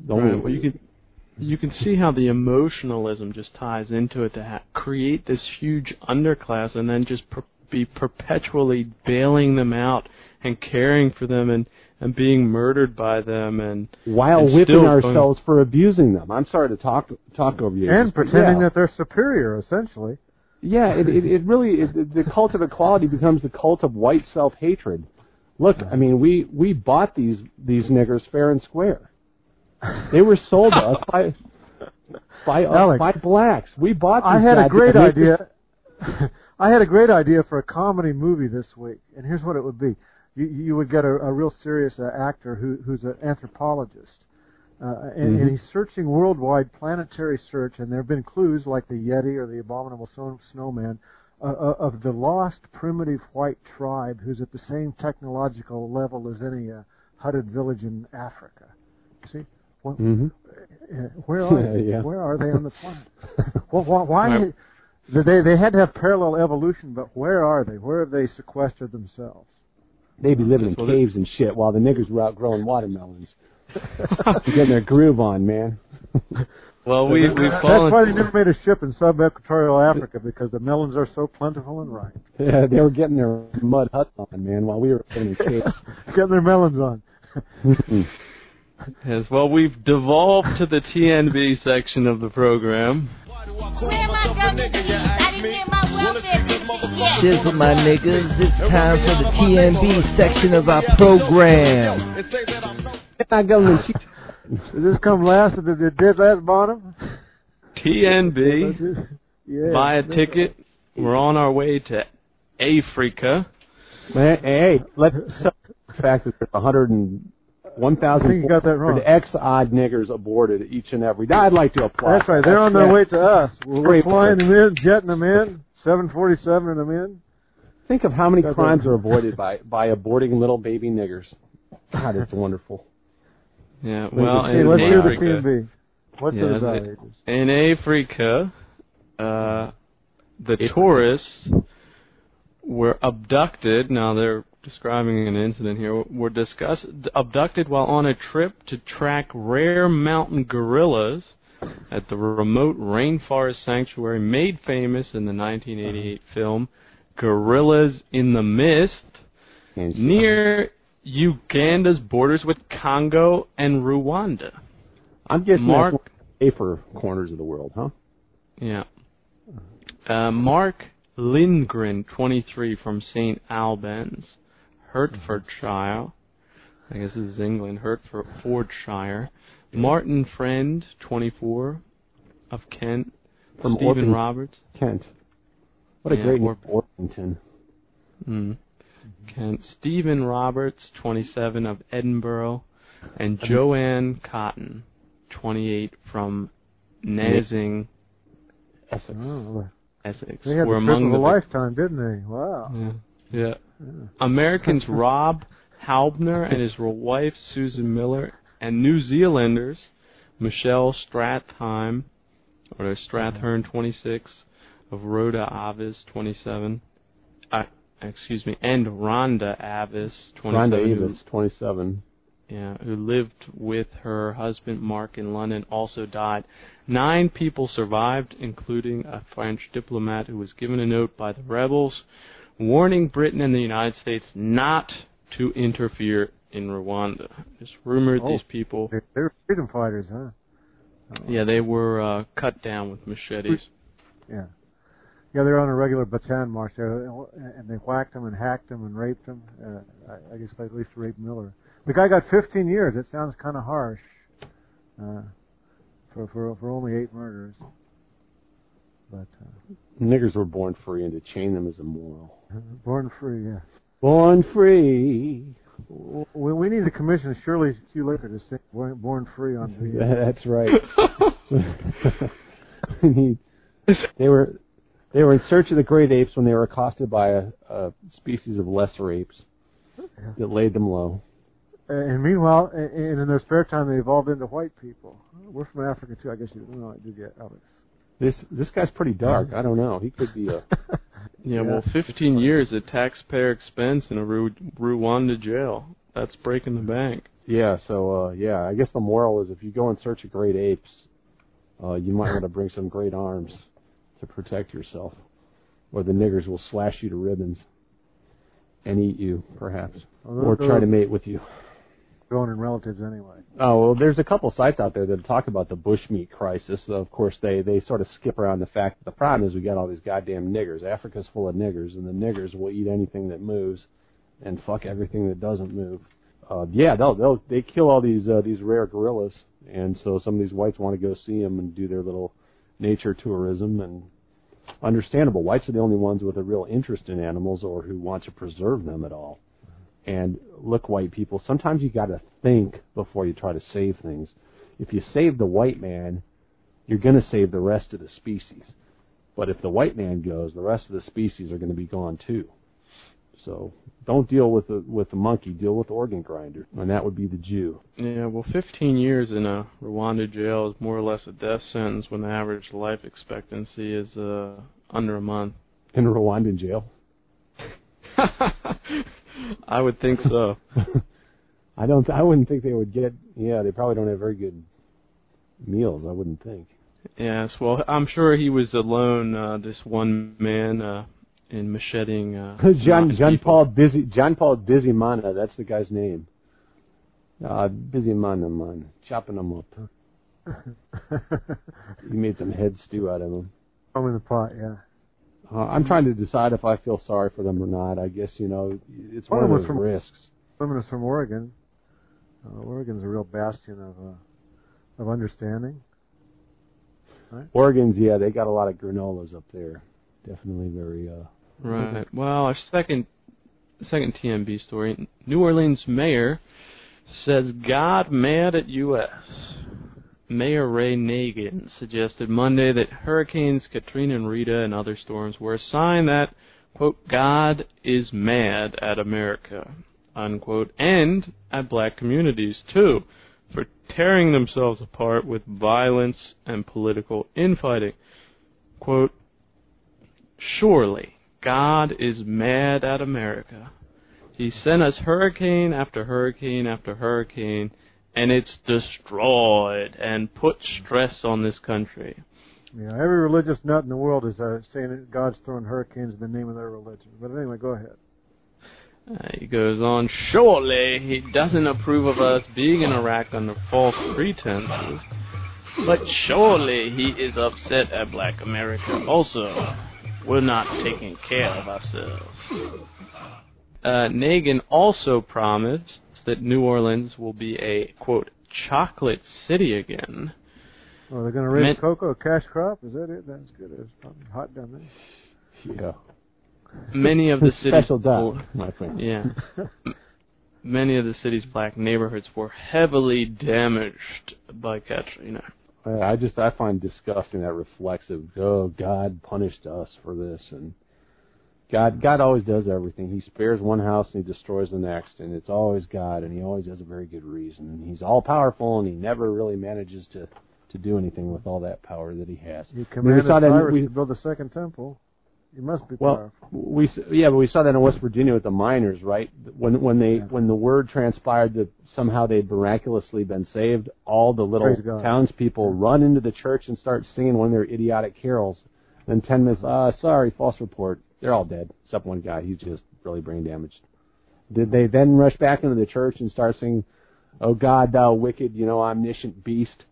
The right. Well, you can you can see how the emotionalism just ties into it to ha- create this huge underclass and then just per- be perpetually bailing them out and caring for them and and being murdered by them and while and whipping ourselves for abusing them. I'm sorry to talk talk over you. And pretending yeah. that they're superior, essentially. Yeah, it it, it really it, the cult of equality becomes the cult of white self hatred. Look, I mean, we we bought these these niggers fair and square. They were sold to us by by uh, by blacks. We bought. I had a great idea. I had a great idea for a comedy movie this week, and here's what it would be you, you would get a, a real serious uh, actor who, who's an anthropologist. Uh, and, mm-hmm. and he's searching worldwide planetary search, and there have been clues like the Yeti or the abominable snowman uh, uh, of the lost primitive white tribe who's at the same technological level as any uh, hutted village in Africa. See, well, mm-hmm. Uh, where are they? yeah. Where are they on the planet? well, why? why they they had to have parallel evolution, but where are they? Where have they sequestered themselves? They'd be living in caves and shit while the niggers were out growing watermelons. getting their groove on, man. Well, we we That's why they never made a ship in sub-equatorial Africa because the melons are so plentiful and ripe. Yeah, they were getting their mud huts on, man, while we were living in caves. getting their melons on. Yes, well, we've devolved to the TNB section of the program. Shizzle my niggas, it's time for the TNB section of our program. Does this come last or did it did last bottom? TNB. yeah, Buy a ticket. We're on our way to Africa. Man, hey, let's the fact that there's 100 and 1,000 You got that wrong. X odd niggers aborted each and every day. I'd like to apply. That's right. They're on their way to us. We're flying them in, jetting them in, 747 them in. Think of how many That's crimes are avoided by by aborting little baby niggers. God, it's wonderful. Yeah, well, in let's Africa, What's yeah, the in Africa, uh, the tourists were abducted. Now they're describing an incident here, were discussed, abducted while on a trip to track rare mountain gorillas at the remote rainforest sanctuary made famous in the 1988 film Gorillas in the Mist near Uganda's borders with Congo and Rwanda. I'm guessing Mark, safer corners of the world, huh? Yeah. Uh, Mark Lindgren, 23, from St. Albans, Hertfordshire. I guess this is England, Hertfordshire. Martin Friend, 24, of Kent. From Stephen Orping- Roberts. Kent. What a Yeah, great Orp- Orpington. Mm. Kent. Stephen Roberts, 27, of Edinburgh. And Joanne Cotton, 28, from Nazeing, Essex. Oh, Essex. they had were the among trip of the a lifetime, didn't they? Wow. Yeah. yeah. Americans Rob Haubner and his wife Susan Miller, and New Zealanders Michelle Strathheim, or Strathern, 26, of Rhoda Avis, 27. Uh, excuse me, and Rhonda Avis, 27. Rhonda Avis, 27. yeah, who lived with her husband Mark in London, also died. Nine people survived, including a French diplomat who was given a note by the rebels warning Britain and the United States not to interfere in Rwanda. It's rumored Oh. these people, They, they were freedom fighters, huh? yeah, they were uh, cut down with machetes. Yeah. Yeah, they were on a regular Bataan march there, and they whacked them and hacked them and raped them. Uh, I, I guess at least raped Miller. The guy got 15 years. It sounds kind of harsh uh, for for for only eight murders. But uh, Niggers were born free, and to chain them is immoral. born free, yeah. Born free. We, we need to commission Shirley Q. Liquor to sing "Born, Free" on the. That's right. We need- they were they were in search of the great apes when they were accosted by a, a species of lesser apes that laid them low. And meanwhile, and in their spare time, they evolved into white people. We're from Africa too. I guess you know I did get Alex. This this guy's pretty dark. I don't know. He could be a Yeah, well, 15 years at taxpayer expense in a Ru- Rwanda jail. That's breaking the bank. yeah. So uh, yeah, I guess the moral is if you go in search of great apes, uh, you might want to bring some great arms to protect yourself, or the niggers will slash you to ribbons and eat you, perhaps, or try to mate with you. In relatives anyway. Oh well, there's a couple sites out there that talk about the bushmeat crisis. Of course, they they sort of skip around the fact that the problem is we got all these goddamn niggers. Africa's full of niggers, and the niggers will eat anything that moves, and fuck everything that doesn't move. Uh, yeah, they'll they'll they kill all these uh, these rare gorillas, and so some of these whites want to go see them and do their little nature tourism, and understandable. Whites are the only ones with a real interest in animals or who want to preserve them at all. And look, white people, sometimes you got to think before you try to save things. If you save the white man, you're going to save the rest of the species. But if the white man goes, the rest of the species are going to be gone too. So don't deal with the with the monkey, deal with the organ grinder, and that would be the Jew. Yeah, well, 15 years in a Rwanda jail is more or less a death sentence when the average life expectancy is uh, under a month. In a Rwandan jail. I would think so. I don't. I wouldn't think they would get. Yeah, they probably don't have very good meals. I wouldn't think. Yes, well, I'm sure he was alone, uh, this one man, uh, in macheting. Uh, John John people. Paul Busy John Paul Busymana. That's the guy's name. Uh, Busymana man, chopping them up. He made some head stew out of them. I'm in the pot, yeah. Uh, I'm trying to decide if I feel sorry for them or not. I guess you know it's One one of those from- risks. Feminist from Oregon. Uh, Oregon's a real bastion of uh, of understanding. Oregon's yeah, they got a lot of granolas up there. Definitely very. uh Right. Well, our second second TMB story. New Orleans mayor says God mad at U.S. Mayor Ray Nagin suggested Monday that Hurricanes Katrina and Rita and other storms were a sign that, quote, God is mad at America, unquote, and at black communities, too, for tearing themselves apart with violence and political infighting. Quote, Surely God is mad at America. He sent us hurricane after hurricane after hurricane, and it's destroyed and put stress on this country. Yeah, every religious nut in the world is uh, saying that God's throwing hurricanes in the name of their religion. But anyway, go ahead. Uh, he goes on, surely he doesn't approve of us being in Iraq under false pretenses, but surely he is upset at black America also. we're not taking care of ourselves. Uh, Nagin also promised that New Orleans will be a quote chocolate city again. Oh, they're going to raise cocoa, a cash crop. Is that it? That's good. It's probably hot down there. Yeah. Many of the cities special dog, my friend. Yeah. Many of the city's black neighborhoods were heavily damaged by Katrina. I just I find disgusting that reflexive. Oh, God punished us for this, and God God always does everything. He spares one house and he destroys the next, and it's always God, and he always has a very good reason. He's all powerful, and he never really manages to to do anything with all that power that he has. He commanded Cyrus we, to build the second temple. He must be well, powerful. we yeah, but we saw that in West Virginia with the miners, right? When when they yeah. when the word transpired that somehow they'd miraculously been saved, all the little townspeople run into the church and start singing one of their idiotic carols. Then ten minutes, ah, uh, sorry, false report. They're all dead, except one guy. He's just really brain damaged. Did they then rush back into the church and start singing, "Oh God, thou wicked, you know, omniscient beast"?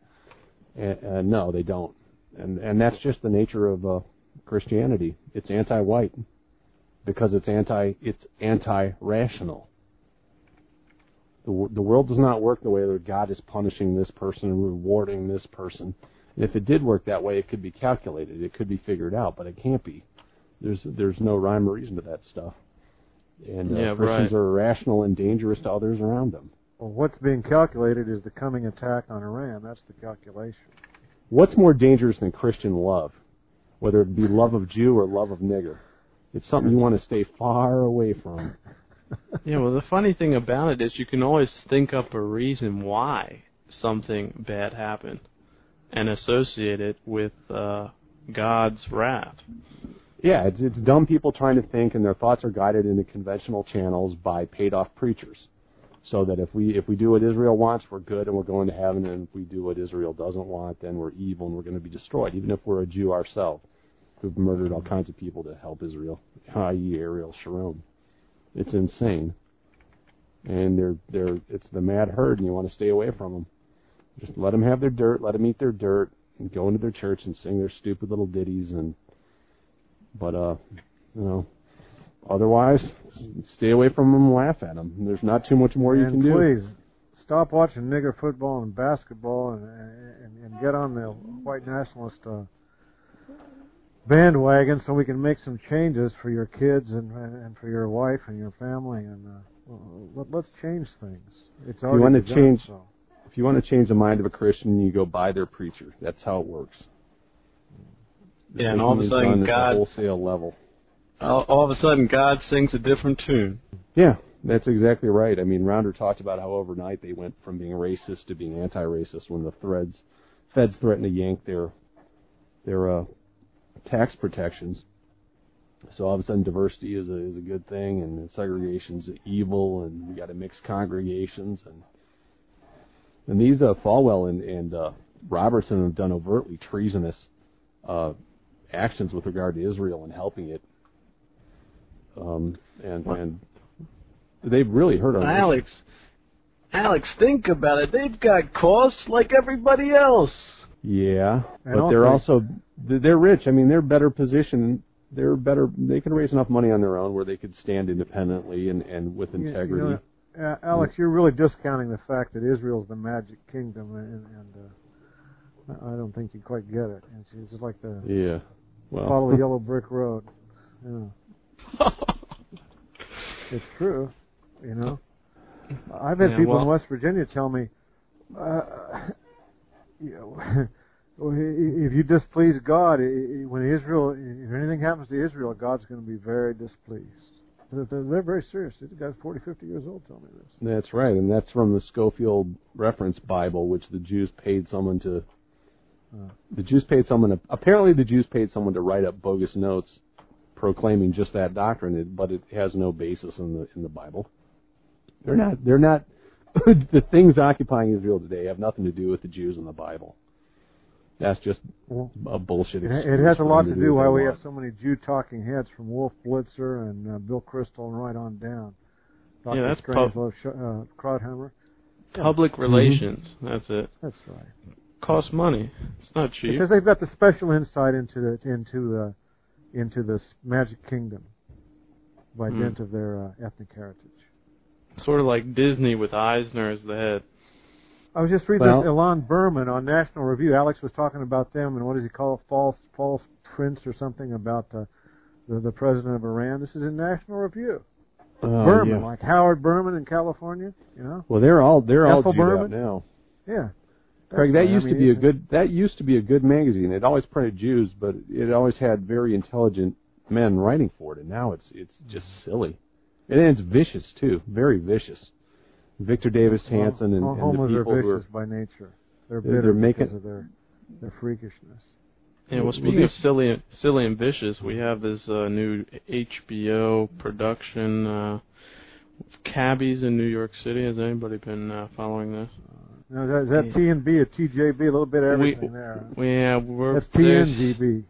Uh, uh, no, they don't, and and that's just the nature of uh, Christianity. It's anti-white because it's anti it's anti-rational. The the world does not work the way that God is punishing this person and rewarding this person. And if it did work that way, it could be calculated. It could be figured out, but it can't be. There's there's no rhyme or reason to that stuff. And uh, yeah, Christians right. are irrational and dangerous to others around them. Well, what's being calculated is the coming attack on Iran. That's the calculation. What's more dangerous than Christian love? whether it be love of Jew or love of nigger. It's something you want to stay far away from. yeah, well, the funny thing about it is you can always think up a reason why something bad happened and associate it with uh, God's wrath. Yeah, it's, it's dumb people trying to think, and their thoughts are guided into conventional channels by paid-off preachers. So that if we if we do what Israel wants, we're good and we're going to heaven, and if we do what Israel doesn't want, then we're evil and we're going to be destroyed, even if we're a Jew ourselves who've murdered all kinds of people to help Israel, i.e., Ariel Sharon. It's insane, and they're they're it's the mad herd, and you want to stay away from them. Just let them have their dirt, let them eat their dirt, and go into their church and sing their stupid little ditties, and but uh, you know, otherwise, stay away from them and laugh at them. There's not too much more you and can do. Please stop watching nigger football and basketball, and and, and get on the white nationalist. Uh, bandwagon so we can make some changes for your kids and and for your wife and your family and uh, let, let's change things. It's already you want to change. So. If you want to change the mind of a Christian, you go buy their preacher. That's how it works. Yeah, and all of a sudden, God wholesale level. All, all of a sudden, God sings a different tune. Yeah, that's exactly right. I mean, Rounder talked about how overnight they went from being racist to being anti-racist when the threads, feds threatened to yank their their uh, tax protections. So all of a sudden, diversity is a is a good thing, and segregation's evil, and we got to mix congregations, and and these uh, Falwell and and uh, Robertson have done overtly treasonous uh, actions with regard to Israel and helping it, um, and and they've really hurt our Alex. Alex, think about it. They've got costs like everybody else. Yeah, and but also, they're also they're rich. I mean, they're better positioned. They're better. They can raise enough money on their own where they could stand independently and and with integrity. You know, uh, Alex, you're really discounting the fact that Israel's the magic kingdom, and, and uh, I don't think you quite get it. It's just like the yeah, follow the yellow brick road. Yeah. it's true, you know. I've had yeah, people well, in West Virginia tell me, uh, you know, if you displease God, when Israel, if anything happens to Israel, God's going to be very displeased. They're, they're very serious. This guy's 40, 50 years old telling me this. That's right, and that's from the Scofield Reference Bible, which the Jews paid someone to. Uh, the Jews paid someone. To, apparently, the Jews paid someone to write up bogus notes proclaiming just that doctrine, but it has no basis in the in the Bible. They're not. They're not. the things occupying Israel today have nothing to do with the Jews in the Bible. That's just a bullshit. It, has a lot to do why we have so many Jew talking heads from Wolf Blitzer and uh, Bill Kristol and right on down. Dr. Yeah, that's Strangelove, pub- uh, Krauthammer. Public yeah. relations. Mm-hmm. That's it. That's right. Costs money. It's not cheap. Because they've got the special insight into the into uh, into this magic kingdom by mm. dint of their uh, ethnic heritage. Sort of like Disney with Eisner as the head. I was just reading well, this Ilan Berman on National Review. Alex was talking about them and what does he call it, false false prince or something about uh, the the president of Iran. This is in National Review. Uh, Berman, yeah. like Howard Berman in California, you know. Well, they're all they're Ethel all Berman now. Yeah. Craig, that used to be a good that used to be a good magazine. It always printed Jews, but it always had very intelligent men writing for it. And now it's it's just silly, and it's vicious too, very vicious. Victor Davis Hanson and, well, and the people are who vicious by nature. They're bitter they're making, because of their their freakishness. Yeah, well, speaking of silly, silly and vicious, we have this uh, new HBO production, uh, Cabbies in New York City. Has anybody been uh, following this? No, is that T and B or TJB? A little bit of everything we, there. Yeah, we're that's TNGB.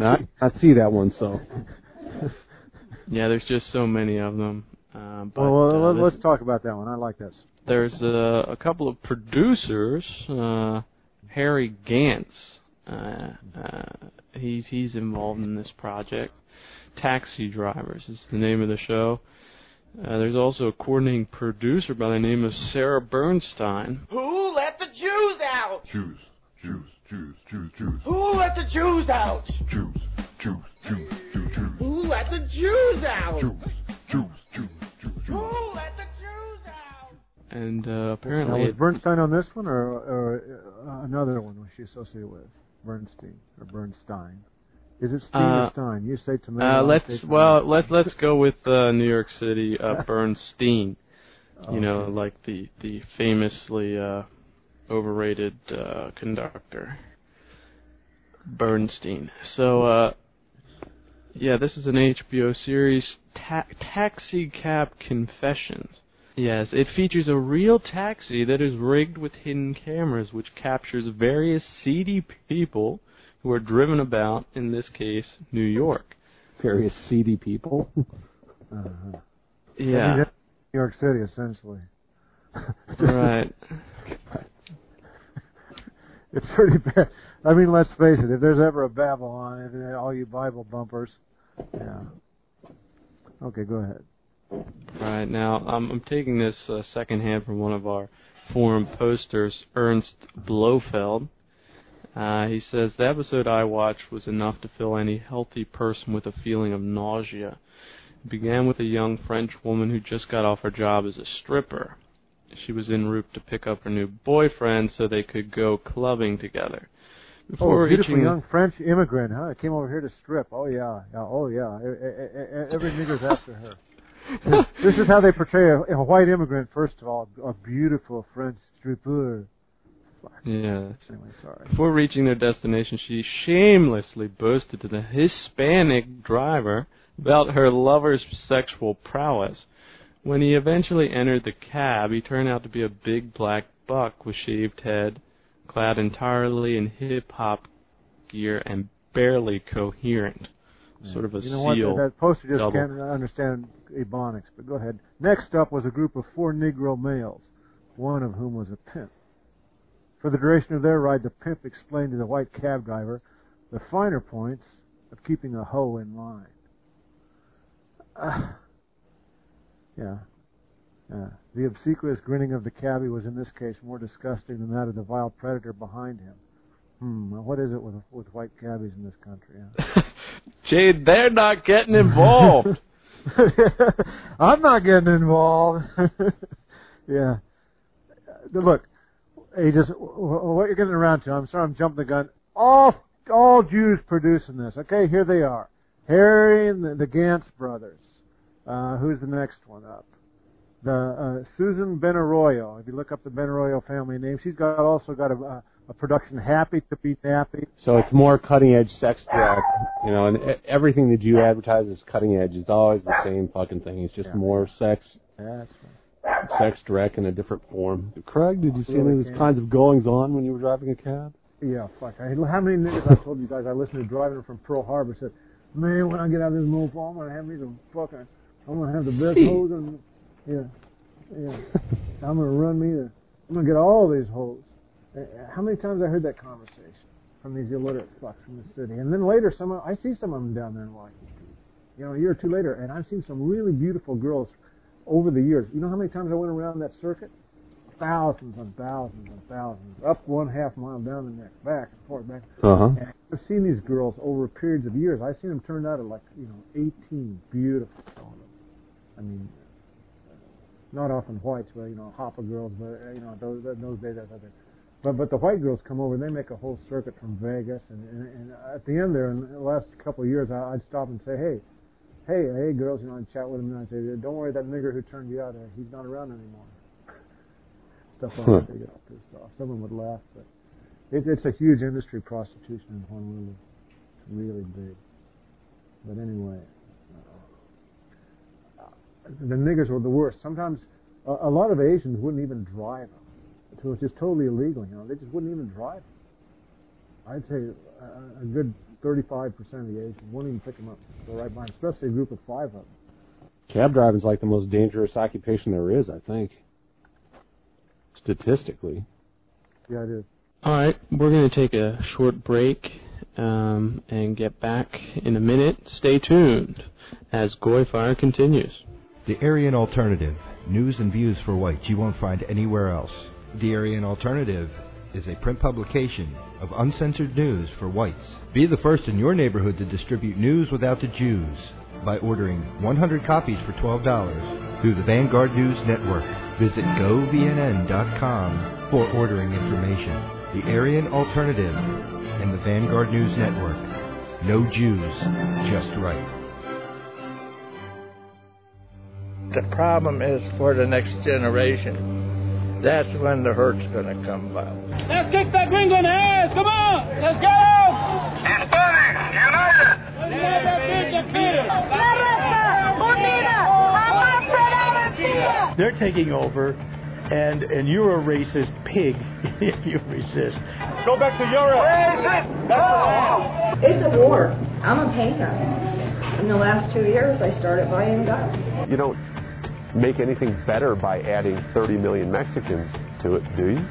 I, I see that one. So. yeah, there's just so many of them. Uh, but, well, uh, let's talk about that one. I like this. There's a, a couple of producers. Uh, Harry Gantz. Uh, uh, he's he's involved in this project. Taxi Drivers is the name of the show. Uh, there's also a coordinating producer by the name of Sarah Bernstein. Who let the Jews out? Jews, Jews, Jews, Jews, Jews. Who let the Jews out? Jews, Jews, Jews, Jews, Jews. Who let the Jews out? Jews, Jews, Jews, Jews, Jews. Who let the Jews out? And uh, apparently, now, was Bernstein on this one, or, or uh, another one was she associated with Bernstein or Bernstein? Is it Stein uh, or Stein? You say tomato. Uh, let's well let's let's go with uh, New York City uh, Bernstein. You know, like the the famously uh, overrated uh, conductor Bernstein. So uh, yeah, this is an HBO series, Ta- Taxi Cab Confessions. Yes, it features a real taxi that is rigged with hidden cameras, which captures various seedy people who are driven about, in this case, New York. Various seedy people. uh-huh. Yeah. New York City, essentially. right. it's pretty bad. I mean, let's face it. If there's ever a Babylon, all you Bible bumpers, yeah. Okay, go ahead. All right, now, I'm, I'm taking this uh, secondhand from one of our forum posters, Ernst Blofeld. Uh, he says the episode I watched was enough to fill any healthy person with a feeling of nausea. It began with a young French woman who just got off her job as a stripper. She was en route to pick up her new boyfriend so they could go clubbing together. Before oh, beautiful young French immigrant, huh? Came over here to strip. Oh yeah, yeah. Oh yeah. Every nigger's after her. This, this is how they portray a, a white immigrant. First of all, a beautiful French stripper. Yeah. Anyway, sorry. Before reaching their destination, she shamelessly boasted to the Hispanic driver about her lover's sexual prowess. When he eventually entered the cab, he turned out to be a big black buck with shaved head, clad entirely in hip hop gear and barely coherent. Yeah. Sort of a you know seal. What? That poster just double. can't understand ebonics, but go ahead. Next up was a group of four Negro males, one of whom was a pimp. For the duration of their ride, the pimp explained to the white cab driver the finer points of keeping a hoe in line. Uh, yeah. Uh, the obsequious grinning of the cabbie was in this case more disgusting than that of the vile predator behind him. Hmm, what is it with with white cabbies in this country? Huh? Gee, they're not getting involved. I'm not getting involved. yeah. Look, he just what you're getting around to. I'm sorry, I'm jumping the gun. All all Jews producing this. Okay, here they are. Harry and the, the Gantz brothers. Uh, who's the next one up? The uh, Susan Benarroyo. If you look up the Benarroyo family name, she's got also got a, a production happy to be happy. So it's more cutting edge sex direct, you know, and everything that you advertise as cutting edge is always the same fucking thing. It's just yeah. more sex. That's right sex direct in a different form. Craig, did you see any of those kinds of goings on when you were driving a cab? Yeah, fuck. I, how many niggas I told you guys I listened to driving from Pearl Harbor said, man, when I get out of this mofo, I'm gonna have me some fucking, I'm gonna have the best hoes and yeah, yeah. I'm gonna run me the, I'm gonna get all these hoes. Uh, how many times I heard that conversation? from these illiterate fucks from the city. And then later, some of, I see some of them down there in Washington. You know, a year or two later, and I've seen some really beautiful girls over the years. You know how many times I went around that circuit? Thousands and thousands and thousands. Up one half mile, down the next, back and forth, back. Uh-huh. And I've seen these girls over periods of years. I've seen them turned out at like, you know, 18 beautiful I mean, not often whites, but, you know, Hopper girls, but, you know, those, those days, that's other. But, but the white girls come over and they make a whole circuit from Vegas. And, and, and at the end there, in the last couple of years, I, I'd stop and say, hey, hey, hey, girls, you know, I'd chat with them and I'd say, don't worry, that nigger who turned you out, uh, he's not around anymore. Stuff like that. They get all pissed off. Someone would laugh, but it, it's a huge industry, prostitution in Honolulu. It's really big. But anyway, the niggers were the worst. Sometimes a, a lot of Asians wouldn't even drive them. So it's just totally illegal, you know. They just wouldn't even drive them. I'd say a, a good 35% of the Asians wouldn't even pick them up. Go right by 'em, especially a group of five of them. Cab driving's like the most dangerous occupation there is, I think. Statistically. Yeah, it is. All right, we're going to take a short break um, and get back in a minute. Stay tuned as GoyFire continues. The Aryan Alternative, news and views for whites you won't find anywhere else. The Aryan Alternative is a print publication of uncensored news for whites. Be the first in your neighborhood to distribute news without the Jews by ordering 100 copies for $12 through the Vanguard News Network. Visit govnn.com for ordering information. The Aryan Alternative and the Vanguard News Network. No Jews, just right. The problem is for the next generation. That's when the hurt's going to come about. Let's kick that gringo in the ass. Come on. Let's go. Hispanics, united. They're taking over, and and you're a racist pig if you resist. Go back to Europe. Oh. It's a war. I'm a painter. In the last two years, I started buying guns. You don't make anything better by adding 30 million Mexicans to it, do you?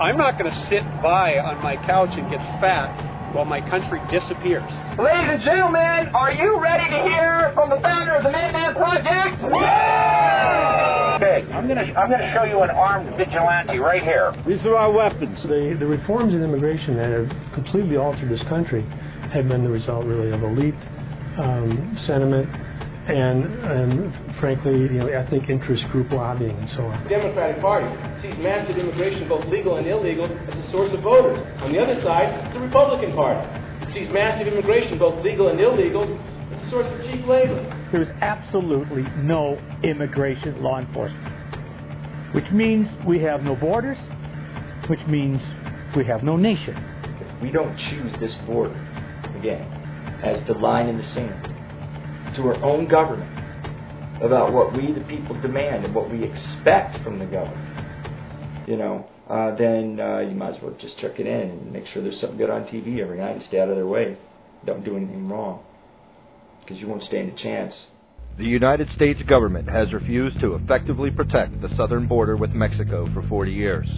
I'm not going to sit by on my couch and get fat while my country disappears. Ladies and gentlemen, are you ready to hear from the founder of the Minuteman Project? Yeah! Okay, I'm gonna I'm gonna show you an armed vigilante right here. These are our weapons. The, the reforms in immigration that have completely altered this country have been the result, really, of elite um, sentiment and, and, frankly, you know, ethnic interest group lobbying and so on. The Democratic Party sees massive immigration, both legal and illegal, as a source of voters. On the other side, the Republican Party sees massive immigration, both legal and illegal, as a source of cheap labor. There's absolutely no immigration law enforcement, which means we have no borders, which means we have no nation. We don't choose this border, again, as the line in the sand to our own government about what we, the people, demand and what we expect from the government, you know, uh, then uh, you might as well just check it in and make sure there's something good on TV every night and stay out of their way. Don't do anything wrong because you won't stand a chance. The United States government has refused to effectively protect the southern border with Mexico for 40 years.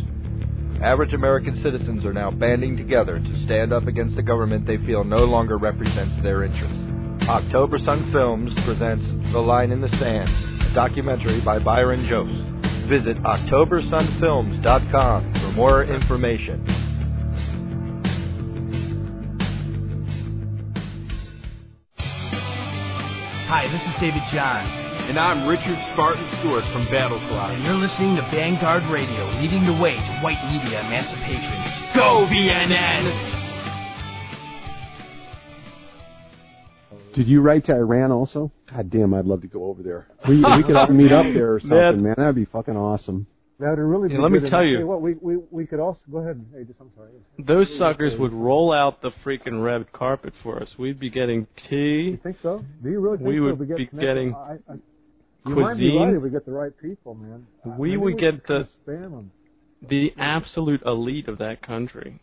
Average American citizens are now banding together to stand up against a government they feel no longer represents their interests. October Sun Films presents The Line in the Sand, a documentary by Byron Jost. Visit OctoberSunFilms.com for more information. Hi, this is David John. And I'm Richard Spartan Stewart from Battle Cry. And you're listening to Vanguard Radio, leading the way to white media emancipation. Go, VNN! Did you write to Iran also? God damn, I'd love to go over there. We, we could all meet up there or something, man. That'd be fucking awesome. That would really be Yeah, let me tell And, you. hey, what we, we we could also go ahead. Hey, just I'm sorry. Those suckers would roll out the freaking red carpet for us. We'd be getting tea. You think so? Do you really think We so? would If we get be connected? getting I, I, you might be cuisine. right if we get the right people, man. Uh, We maybe would we get the spam them. the absolute elite of that country.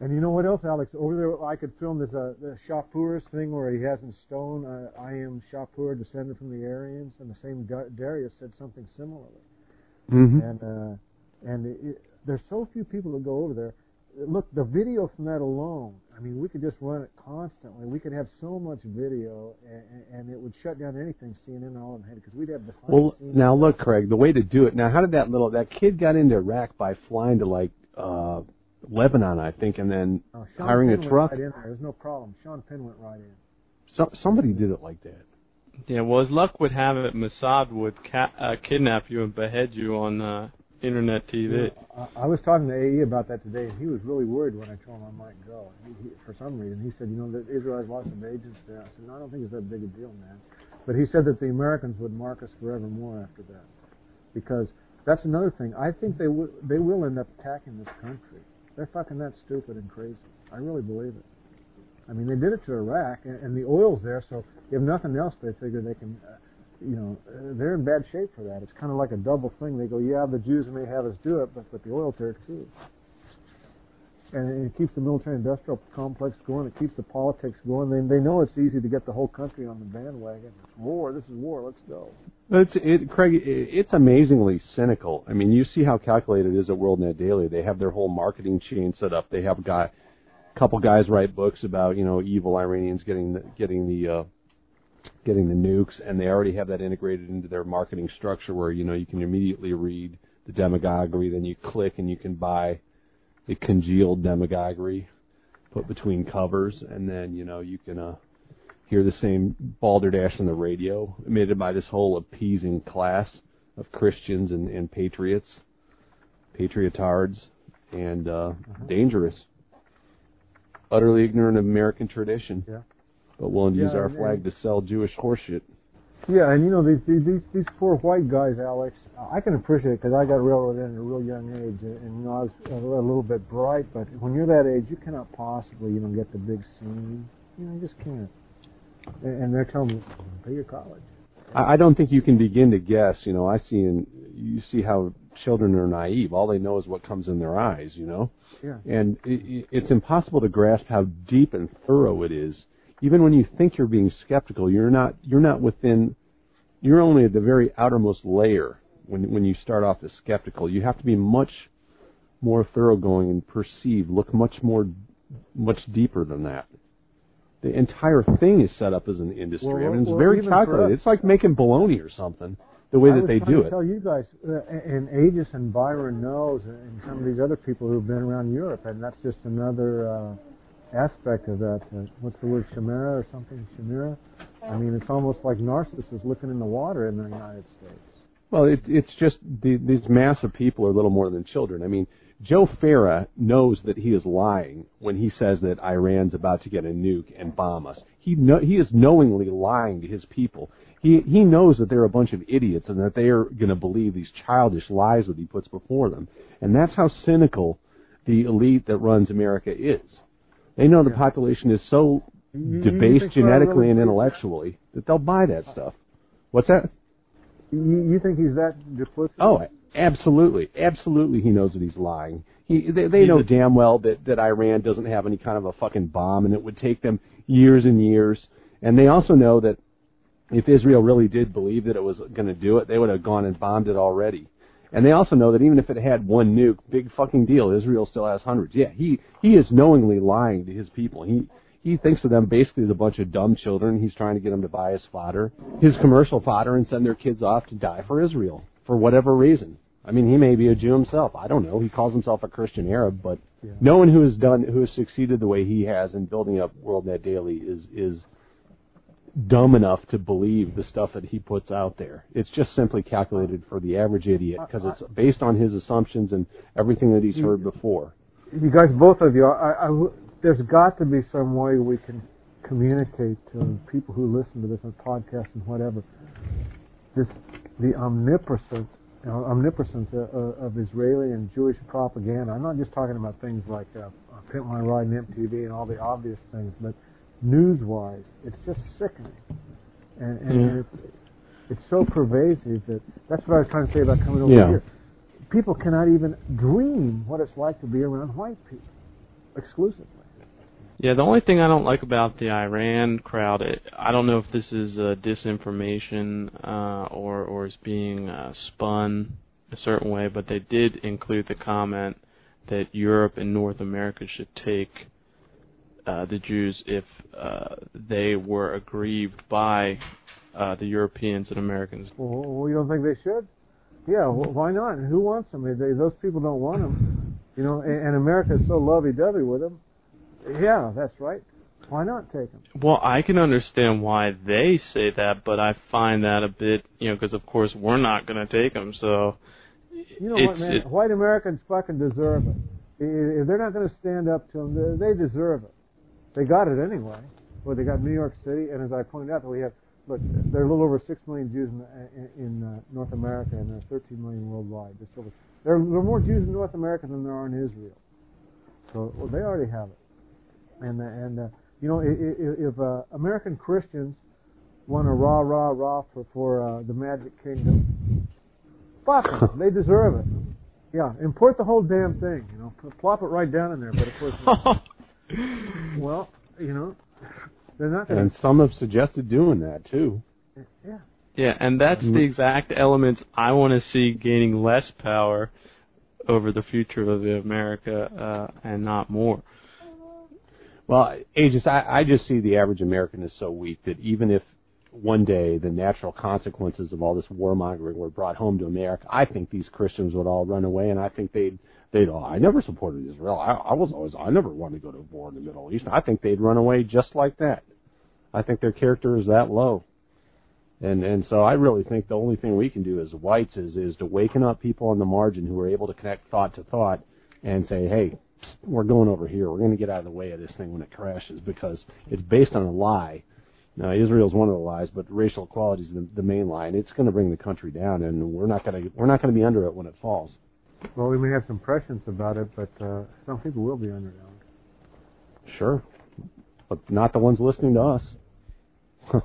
And you know what else, Alex? Over there, I could film this uh, the Shapur's thing where he has in stone, uh, "I am Shapur, descended from the Aryans," and the same Da- Darius said something similarly. Mhm. And uh, and it, it, there's so few people that go over there. look, the video from that alone. I mean, we could just run it constantly. We could have so much video, and, and it would shut down anything CNN all in had because we'd have the. Well, now look, Craig, the way to do it. Now, how did that little that kid got into Iraq by flying to like uh Lebanon, I think, and then oh, hiring Penn a truck? Right in there. There's no problem. Sean Penn went right in. So, somebody did it like that. Yeah, well, as luck would have it, Mossad would ca- uh, kidnap you and behead you on uh, internet TV. Yeah, I, I was talking to AE about that today, and he was really worried when I told him I might go. He, he, for some reason, he said, you know, that Israel has lots of agents there. I said, no, I don't think it's that big a deal, man. But he said that the Americans would mark us forevermore after that, because that's another thing. I think they will they will end up attacking this country. They're fucking that stupid and crazy. I really believe it. I mean, they did it to Iraq, and, and the oil's there, so if nothing else, they figure they can. Uh, you know, uh, they're in bad shape for that. It's kind of like a double thing. They go, yeah, the Jews may have us do it, but but the oil's there too. And it keeps the military-industrial complex going. It keeps the politics going. They they know it's easy to get the whole country on the bandwagon. It's war. This is war. Let's go. It's it, Craig. It, it's amazingly cynical. I mean, you see how calculated it is at WorldNet Daily. They have their whole marketing chain set up. They have a couple guys write books about you know evil Iranians getting the, getting the uh, getting the nukes, and they already have that integrated into their marketing structure where you know you can immediately read the demagoguery, then you click and you can buy the congealed demagoguery put between covers, and then you know you can uh, hear the same balderdash on the radio emitted by this whole appeasing class of Christians and, and patriots, patriotards, and uh, Uh-huh. dangerous, utterly ignorant of American tradition Yeah. but willing to use our flag to sell Jewish horseshit. Yeah, and you know these these these, these poor white guys, Alex. I can appreciate it because I got railroaded in at a real young age, and, and you know I was a little bit bright. But when you're that age, you cannot possibly you know get the big scene. You know, you just can't. And, and they're telling me, pay your college. I, I don't think you can begin to guess. You know, I see in you see how children are naive. All they know is what comes in their eyes. You know, Yeah. and it, it's impossible to grasp how deep and thorough it is. Even when you think you're being skeptical, you're not. You're not within. You're only at the very outermost layer when when you start off as skeptical. You have to be much more thoroughgoing and perceive, look much more, much deeper than that. The entire thing is set up as an industry. Well, I mean, it's well, very calculated. us- It's like making bologna or something. The way I that they do it. Tell you guys, uh, and Aegis and Byron knows, and some of these other people who've been around Europe, and that's just another uh, aspect of that. Uh, what's the word, Shamira or something? Shamira. I mean, it's almost like Narcissus looking in the water in the United States. Well, it, it's just the, these mass of people are little more than children. I mean, Joe Farah knows that he is lying when he says that Iran's about to get a nuke and bomb us. He know, he is knowingly lying to his people. He he knows that they're a bunch of idiots and that they are going to believe these childish lies that he puts before them. And that's how cynical the elite that runs America is. They know the population is so debased genetically and intellectually that they'll buy that stuff. What's that? You, you think he's that duplicitous? Oh, absolutely, absolutely. He knows that he's lying. He, they, they know damn well that that Iran doesn't have any kind of a fucking bomb, and it would take them years and years. And they also know that if Israel really did believe that it was going to do it, they would have gone and bombed it already. And they also know that even if it had one nuke, big fucking deal. Israel still has hundreds. Yeah, he he is knowingly lying to his people. He he thinks of them basically as a bunch of dumb children. He's trying to get them to buy his fodder, his commercial fodder, and send their kids off to die for Israel for whatever reason. I mean, he may be a Jew himself. I don't know. He calls himself a Christian Arab, but Yeah. no one who has done who has succeeded the way he has in building up WorldNet Daily is is dumb enough to believe the stuff that he puts out there. It's just simply calculated for the average idiot because it's based on his assumptions and everything that he's heard before. You guys, both of you, I, I there's got to be some way we can communicate to people who listen to this on podcasts and whatever. This the omnipresent uh, omnipotence of, of Israeli and Jewish propaganda. I'm not just talking about things like uh, Pimp My Ride and MTV and all the obvious things, but news-wise, it's just sickening, and, and Yeah. it's it's so pervasive that that's what I was trying to say about coming over Yeah. here. People cannot even dream what it's like to be around white people exclusively. Yeah, the only thing I don't like about the Iran crowd, it, I don't know if this is uh, disinformation uh, or or is being uh, spun a certain way, but they did include the comment that Europe and North America should take uh, the Jews if uh, they were aggrieved by uh, the Europeans and Americans. Well, you don't think they should? Yeah, well, why not? Who wants them? They, those people don't want them. You know, and, and America is so lovey-dovey with them. Yeah, that's right. Why not take them? Well, I can understand why they say that, but I find that a bit, you know, because of course we're not going to take them. So, you know what, man? It, White Americans fucking deserve it. If they're not going to stand up to them, they deserve it. They got it anyway. Well, they got New York City, and as I pointed out, we have look. There are a little over six million Jews in, in, in uh, North America, and there are 13 million worldwide. Just over, there, are, there are more Jews in North America than there are in Israel. So well, they already have it. And uh, and uh, you know, if, if uh, American Christians want a rah rah rah for for uh, the Magic Kingdom, fuck them. They deserve it. Yeah, import the whole damn thing. You know, plop it right down in there. But of course. well, you know, they're not. Gonna... And some have suggested doing that too. Yeah. Yeah, and that's the exact elements I want to see gaining less power over the future of America uh, and not more. Well, Aegis, I, I just see the average American is so weak that even if one day the natural consequences of all this warmongering were brought home to America, I think these Christians would all run away, and I think they'd they'd. Oh, I never supported Israel. I, I was always. I never wanted to go to war in the Middle East. I think they'd run away just like that. I think their character is that low. And and so I really think the only thing we can do as whites is is to waken up people on the margin who are able to connect thought to thought and say, hey, we're going over here. We're going to get out of the way of this thing when it crashes because it's based on a lie. Now Israel's one of the lies, but racial equality is the, the main lie, and it's going to bring the country down, and we're not going to we're not going to be under it when it falls. Well, we may have some prescience about it, but uh, some people will be under it. Sure, but not the ones listening to us. because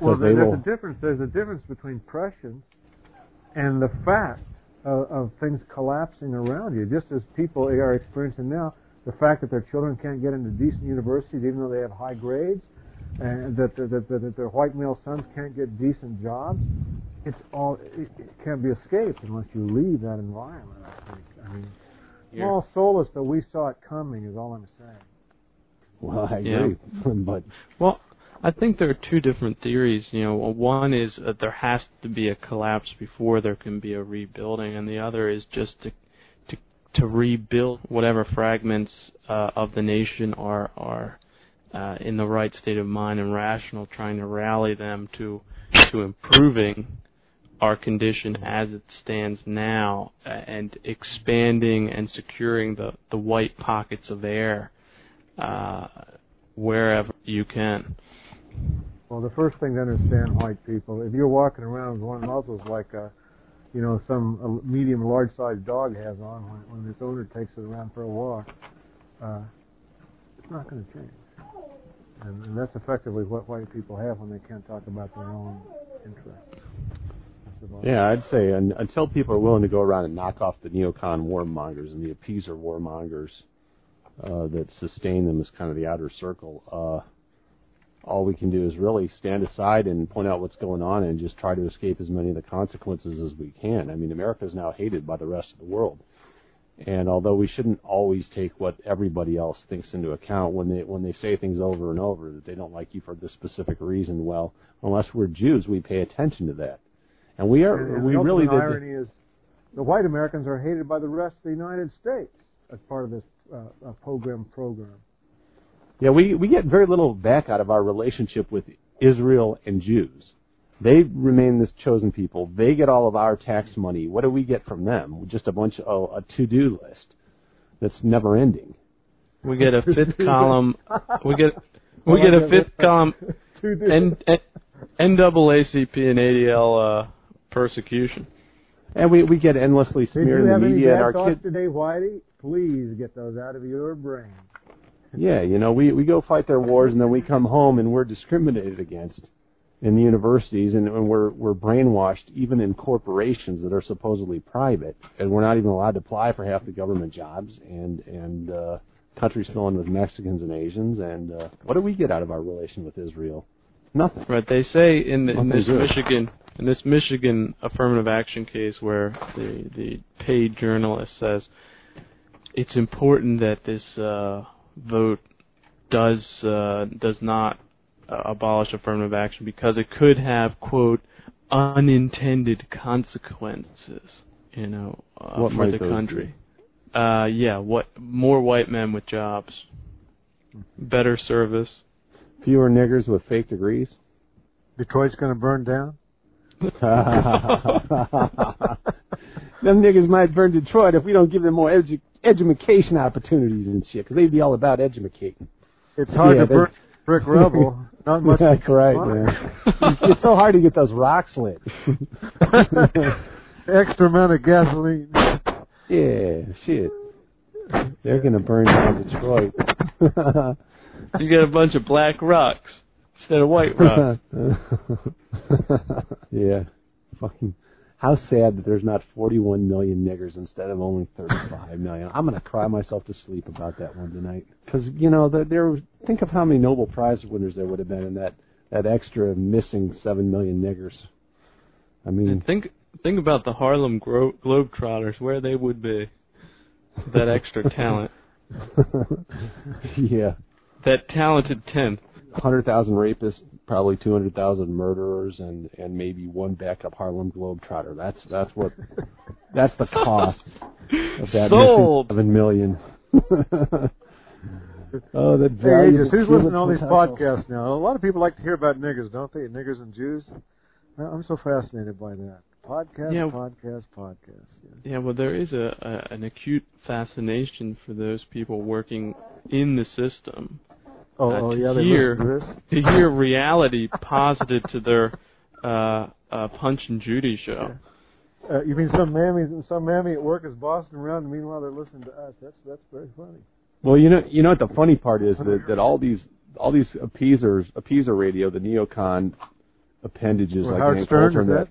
well, there's will. a difference. There's a difference between prescience and the fact of, of things collapsing around you, just as people are experiencing now. The fact that their children can't get into decent universities, even though they have high grades, and that, that, that, that their white male sons can't get decent jobs, it's all it, it can't be escaped unless you leave that environment. I think. I mean, yeah. small solace that we saw it coming is all I'm saying. Well, I agree, yeah. but well, I think there are two different theories. You know, one is that there has to be a collapse before there can be a rebuilding, and the other is just to to to rebuild whatever fragments uh, of the nation are are uh, in the right state of mind and rational, trying to rally them to to improving our condition as it stands now uh, and expanding and securing the the white pockets of air uh, wherever you can. Well, the first thing to understand, white people, if you're walking around with one those like a, you know, some a medium, large-sized dog has on when, when its owner takes it around for a walk, uh, it's not going to change. And, and that's effectively what white people have when they can't talk about their own interests. Yeah, I'd say un, until people are willing to go around and knock off the neocon warmongers and the appeaser warmongers uh, that sustain them as kind of the outer circle, uh, all we can do is really stand aside and point out what's going on and just try to escape as many of the consequences as we can. I mean, America is now hated by the rest of the world. And although we shouldn't always take what everybody else thinks into account when they when they say things over and over that they don't like you for this specific reason, well, unless we're Jews, we pay attention to that. And we are and we the really the irony is the white Americans are hated by the rest of the United States as part of this uh, uh, program program. Yeah, we, we get very little back out of our relationship with Israel and Jews. They remain this chosen people. They get all of our tax money. What do we get from them? Just a bunch of a to-do list that's never ending. We get a fifth column. We get we get a fifth column. N, N, NAACP and ADL uh, persecution. And we we get endlessly smeared in the media. and our kids today, Whitey, please get those out of your brain. Yeah, you know, we we go fight their wars and then we come home and we're discriminated against in the universities and, and we're we're brainwashed even in corporations that are supposedly private and we're not even allowed to apply for half the government jobs and and uh countries filling with Mexicans and Asians and uh what do we get out of our relation with Israel? Nothing. Right. They say in the, in this good. Michigan in this Michigan affirmative action case where the the paid journalist says it's important that this uh, vote does uh, does not uh, abolish affirmative action because it could have quote unintended consequences, you know, uh, What for the those country. Uh, yeah, what more white men with jobs, better service. Fewer niggers with fake degrees. Detroit's going to burn down. Them niggas might burn Detroit if we don't give them more edu- education opportunities and shit, because they'd be all about educating. It's hard Yeah, to burn brick rubble. Not much. That's right, fun. man. it's so hard to get those rocks lit. Extra amount of gasoline. yeah, shit. They're gonna burn down Detroit. You got a bunch of black rocks instead of white yeah. Fucking. How sad that there's not 41 million niggers instead of only 35 million. I'm gonna cry myself to sleep about that one tonight. Because you know, there, there. Think of how many Nobel Prize winners there would have been in that that extra missing seven million niggers. I mean, And think think about the Harlem Gro- Globetrotters, where they would be. That extra talent, yeah, that talented tenth. 100,000 rapists, probably 200,000 murderers, and and maybe one backup Harlem Globetrotter. That's that's what that's the cost of that Sold. missing seven million. oh, the Hey, valuable who's listening to all these podcasts now? A lot of people like to hear about niggers, don't they? Niggers and Jews. I- I'm so fascinated by that. Podcast, Yeah. podcast, podcast. Yeah. Yeah, well, there is a, a an acute fascination for those people working in the system. Oh, uh, oh to yeah, hear to hear reality posited to their uh, uh, Punch and Judy show. Uh, you mean some mammy, some mammy at work is bossing around, and meanwhile they're listening to us. That's that's very funny. Well, you know, you know what the funny part is that that all these all these appeasers, appeaser radio, the neocon appendages Well, like Howard Ann Stern, Coulter is and that?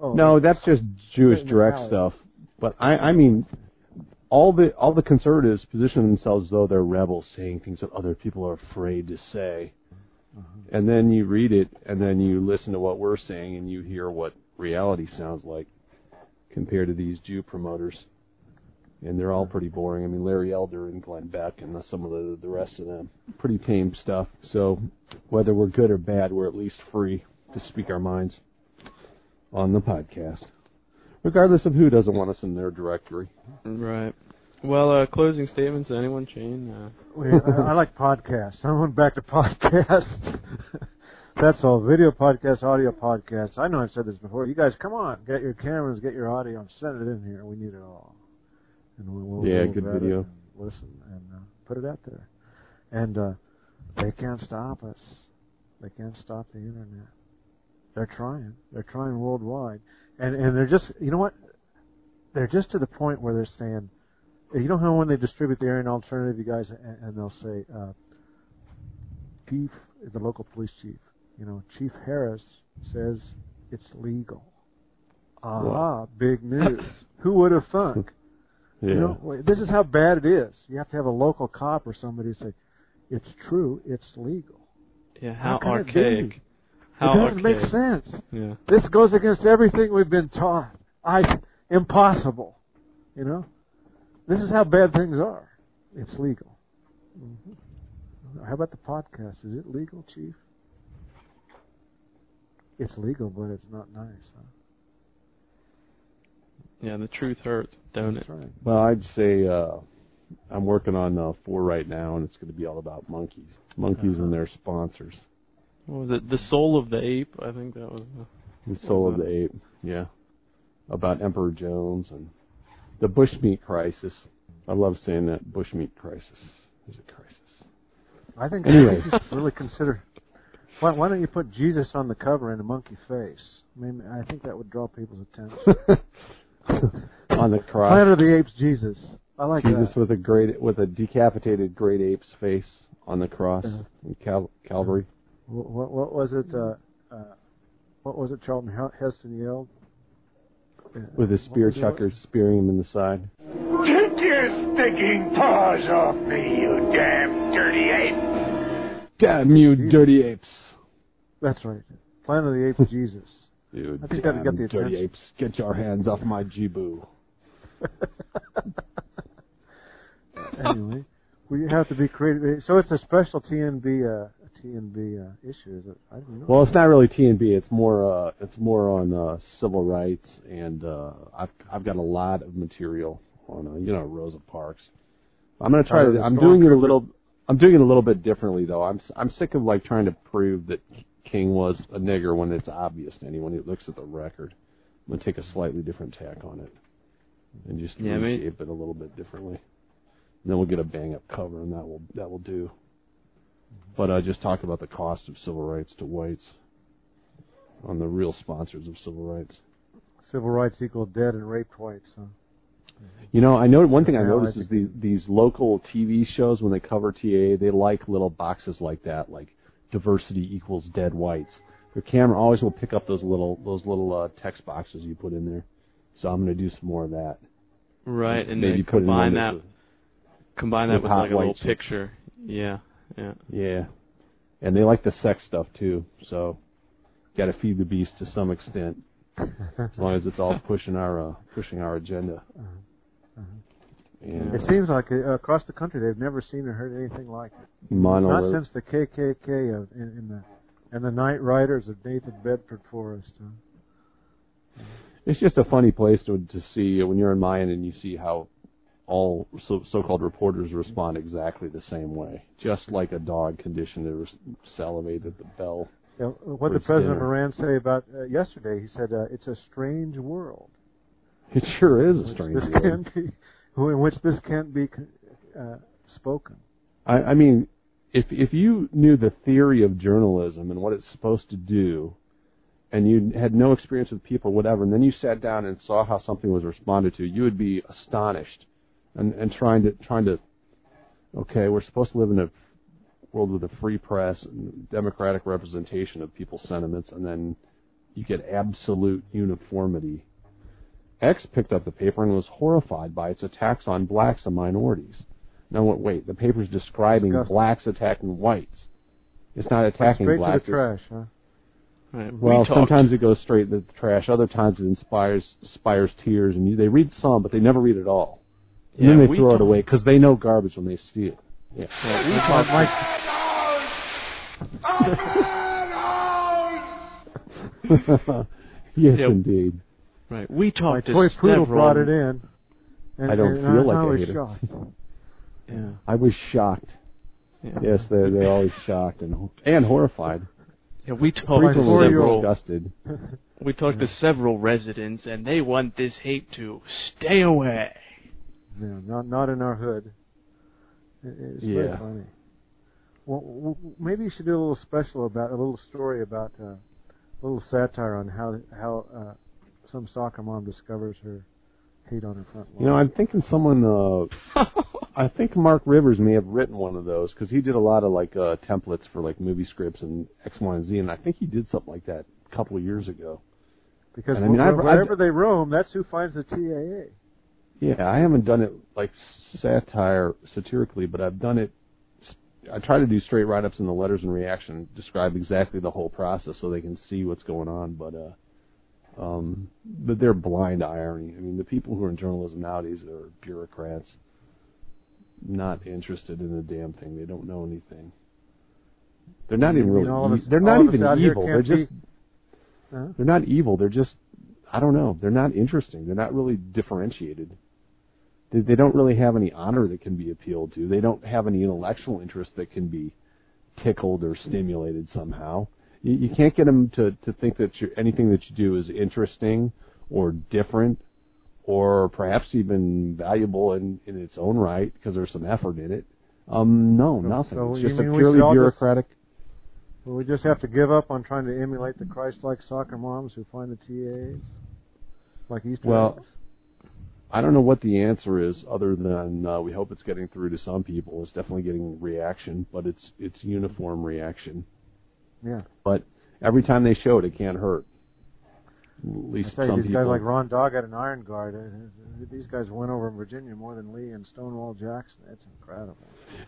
Oh. No, that's just Jewish direct out. stuff. But I, I mean, all the all the conservatives position themselves as though they're rebels, saying things that other people are afraid to say. Uh-huh. And then you read it, and then you listen to what we're saying, and you hear what reality sounds like compared to these Jew promoters. And they're all pretty boring. I mean, Larry Elder and Glenn Beck and some of the the rest of them, pretty tame stuff. So whether we're good or bad, we're at least free to speak our minds on the podcast, regardless of who doesn't want us in their directory. Right. Well, uh, closing statements. Anyone, Shane? Uh, Wait, I, I like podcasts. I went back to podcasts. That's all. Video podcasts, audio podcasts. I know I've said this before. You guys, come on, get your cameras, get your audio, and send it in here. We need it all. And we will Yeah, we'll good video. and Listen and uh, put it out there. And uh, they can't stop us. They can't stop the internet. They're trying. They're trying worldwide, and and they're just you know what? They're just to the point where they're saying, you know how when they distribute the Aryan Alternative, you guys, and, and they'll say, uh, Chief, the local police chief, you know, Chief Harris says it's legal. Aha, big news. Who would have thunk? Yeah. You know, this is how bad it is. You have to have a local cop or somebody say, it's true, it's legal. yeah. How, can it archaic. Be? How it doesn't archaic. make sense. Yeah. This goes against everything we've been taught. I impossible. You know, this is how bad things are. It's legal. hmm How about the podcast? Is it legal, Chief? It's legal, but it's not nice. Huh? Yeah. The truth hurts, don't That's it? right. Well, I'd say uh, I'm working on uh, four right now, and it's going to be all about monkeys, monkeys and their sponsors. What was it? The soul of the ape. I think that was. The, The soul of the ape, yeah, about Emperor Jones and the bushmeat crisis. I love saying that bushmeat crisis is a crisis. I think Anyway. you should really consider. Why, why don't you put Jesus on the cover in a monkey face? I mean, I think that would draw people's attention. on the cross. Planet of the Apes, Jesus. I like Jesus that. with a great with a decapitated great ape's face on the cross Uh-huh. in Cal- Calvary. What, what, what was it? Uh, uh, what was it? Charlton Heston yelled. Uh, With his spear was it? chucker spearing him in the side. Take your stinking paws off me, you damn dirty ape! Damn you, dirty apes! That's right. Planet of the Apes, Jesus. You I think that'd damn get the dirty attention. apes! Get your hands off my Jibu. anyway, we have to be creative. So it's a special TNB uh, TNB uh, issue, is it? I don't know. Well, it's not really TNB. It's more uh, it's more on uh, civil rights, and uh, I've I've got a lot of material on uh, you know Rosa Parks. I'm gonna try to. I'm doing it a little. I'm doing it a little bit differently though. I'm I'm sick of like trying to prove that King was a nigger when it's obvious to anyone who looks at the record. I'm gonna take a slightly different tack on it, and just Yeah, I mean- it a little bit differently. And then we'll get a bang up cover, and that will that will do. But uh, just talk about the cost of civil rights to whites on the real sponsors of civil rights. Civil rights equal dead and raped whites. Huh? You know, I know one thing I Yeah, noticed is these these local TV shows when they cover TA, they like little boxes like that, like diversity equals dead whites. Their camera always will pick up those little those little uh, text boxes you put in there. So I'm going to do some more of that. Right, and maybe then put combine one that that's combine that with with like a little picture. Yeah, yeah. Yeah, and they like the sex stuff too. So got to feed the beast to some extent, as long as it's all pushing our uh, pushing our agenda. And, It seems like uh, across the country they've never seen or heard anything like it. Monolith. Not since the KKK of, in, in the and the Night Riders of Nathan Bedford Forrest. Huh? It's just a funny place to to see when you're in Mayan and you see how all so, so-called reporters respond exactly the same way, just like a dog conditioned to res- salivate at the bell. Yeah, what did President dinner. Moran say about uh, yesterday? He said uh, it's a strange world. It sure is a strange this world. Be, in which this can't be uh, spoken. I, I mean, if if you knew the theory of journalism and what it's supposed to do, and you had no experience with people, whatever, and then you sat down and saw how something was responded to, you would be astonished, and and trying to trying to, okay, we're supposed to live in a world with a free press and democratic representation of people's sentiments, and then you get absolute uniformity. X picked up the paper and was horrified by its attacks on blacks and minorities. Now, what- wait, the paper's describing Disgusting. blacks attacking whites. It's not attacking Straight blacks. to the trash, huh? Right. Well, we sometimes it goes straight to the trash. Other times it inspires inspires tears, and you, they read some, but they never read it all. And Yeah, then they we throw it away because they know garbage when they see it. Yeah. Yeah, we Mike- talked- yes, Yeah. indeed. right. We My talked to toy poodle several. brought it in. And, I don't and feel like I I was hate it. shocked. Yeah. I was shocked. Yeah. Yes, they're they're always shocked and and horrified. Yeah, we talked My to People are several. disgusted. We talked to several residents, and they want this hate to stay away. Yeah, not not in our hood. It, it's very Yeah. funny. Well, w- w- maybe you should do a little special about a little story about uh, a little satire on how how uh, some soccer mom discovers her hate on her front lawn. You know, I'm thinking someone. uh I think Mark Rivers may have written one of those because he did a lot of like uh templates for like movie scripts and X, Y, and Z, and I think he did something like that a couple of years ago. because and I mean, wh- I've- wherever I've- they roam, that's who finds the TAA. Yeah, I haven't done it like satire satirically, but I've done it. I try to do straight write-ups in the letters and reaction, describe exactly the whole process so they can see what's going on. But uh, um, but they're blind to irony. I mean, the people who are in journalism nowadays are bureaucrats, not interested in the damn thing. They don't know anything. They're not even really. all of us- they're not even evil. They're just. be- Huh? They're not evil. They're just. I don't know. They're not interesting. They're not really differentiated. They, they don't really have any honor that can be appealed to. They don't have any intellectual interest that can be tickled or stimulated somehow. You, you can't get them to to think that anything that you do is interesting or different or perhaps even valuable in in its own right because there's some effort in it. Um, no, nothing. so it's just a purely should just- bureaucratic. Well, we just have to give up on trying to emulate the Christ-like soccer moms who find the TAs, like Easter Well, eggs. I don't know what the answer is, other than uh, we hope it's getting through to some people. It's definitely getting reaction, but it's it's uniform reaction. Yeah. But every time they show it, it can't hurt. At least I tell you, some these people. guys like Ron Dog at an Iron Guard. Uh, these guys went over in Virginia more than Lee and Stonewall Jackson. That's incredible.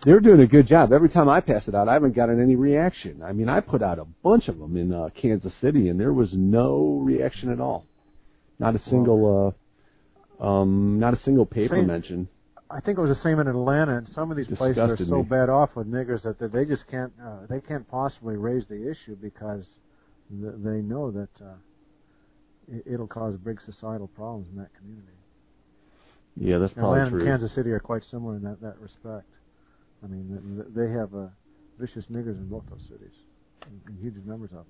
They're doing a good job. Every time I pass it out, I haven't gotten any reaction. I mean, I put out a bunch of them in uh, Kansas City, and there was no reaction at all. Not a single, uh, um, not a single paper Same. mention. I think it was the same in Atlanta, and some of these places are so me. bad off with niggers that they just can't uh, they can't possibly raise the issue because th- they know that uh, it, it'll cause big societal problems in that community. Yeah, that's probably Atlanta true. and Kansas City are quite similar in that that respect. I mean, th- th- they have uh, vicious niggers in both those cities, in, in huge numbers of them.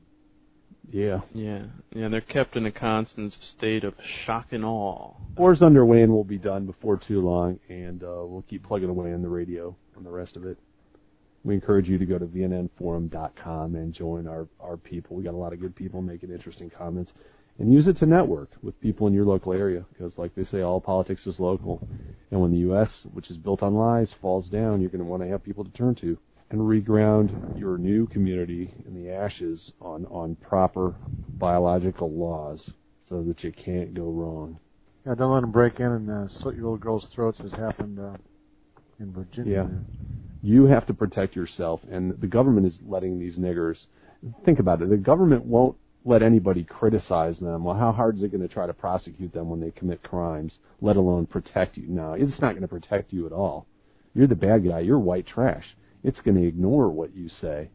Yeah. Yeah, yeah, they're kept in a constant state of shock and awe. War's underway and we'll be done before too long, and uh, we'll keep plugging away on the radio on the rest of it. We encourage you to go to vnnforum.com and join our, our people. We got a lot of good people making interesting comments. And use it to network with people in your local area, because like they say, all politics is local. And when the U.S., which is built on lies, falls down, you're going to want to have people to turn to and reground your new community in the ashes on, on proper biological laws so that you can't go wrong. Yeah, don't let them break in and uh, slit your little girls' throats, as happened uh, in Virginia. Yeah. You have to protect yourself, and the government is letting these niggers. Think about it. The government won't let anybody criticize them. Well, how hard is it going to try to prosecute them when they commit crimes, let alone protect you? No, it's not going to protect you at all. You're the bad guy. You're white trash. It's going to ignore what you say.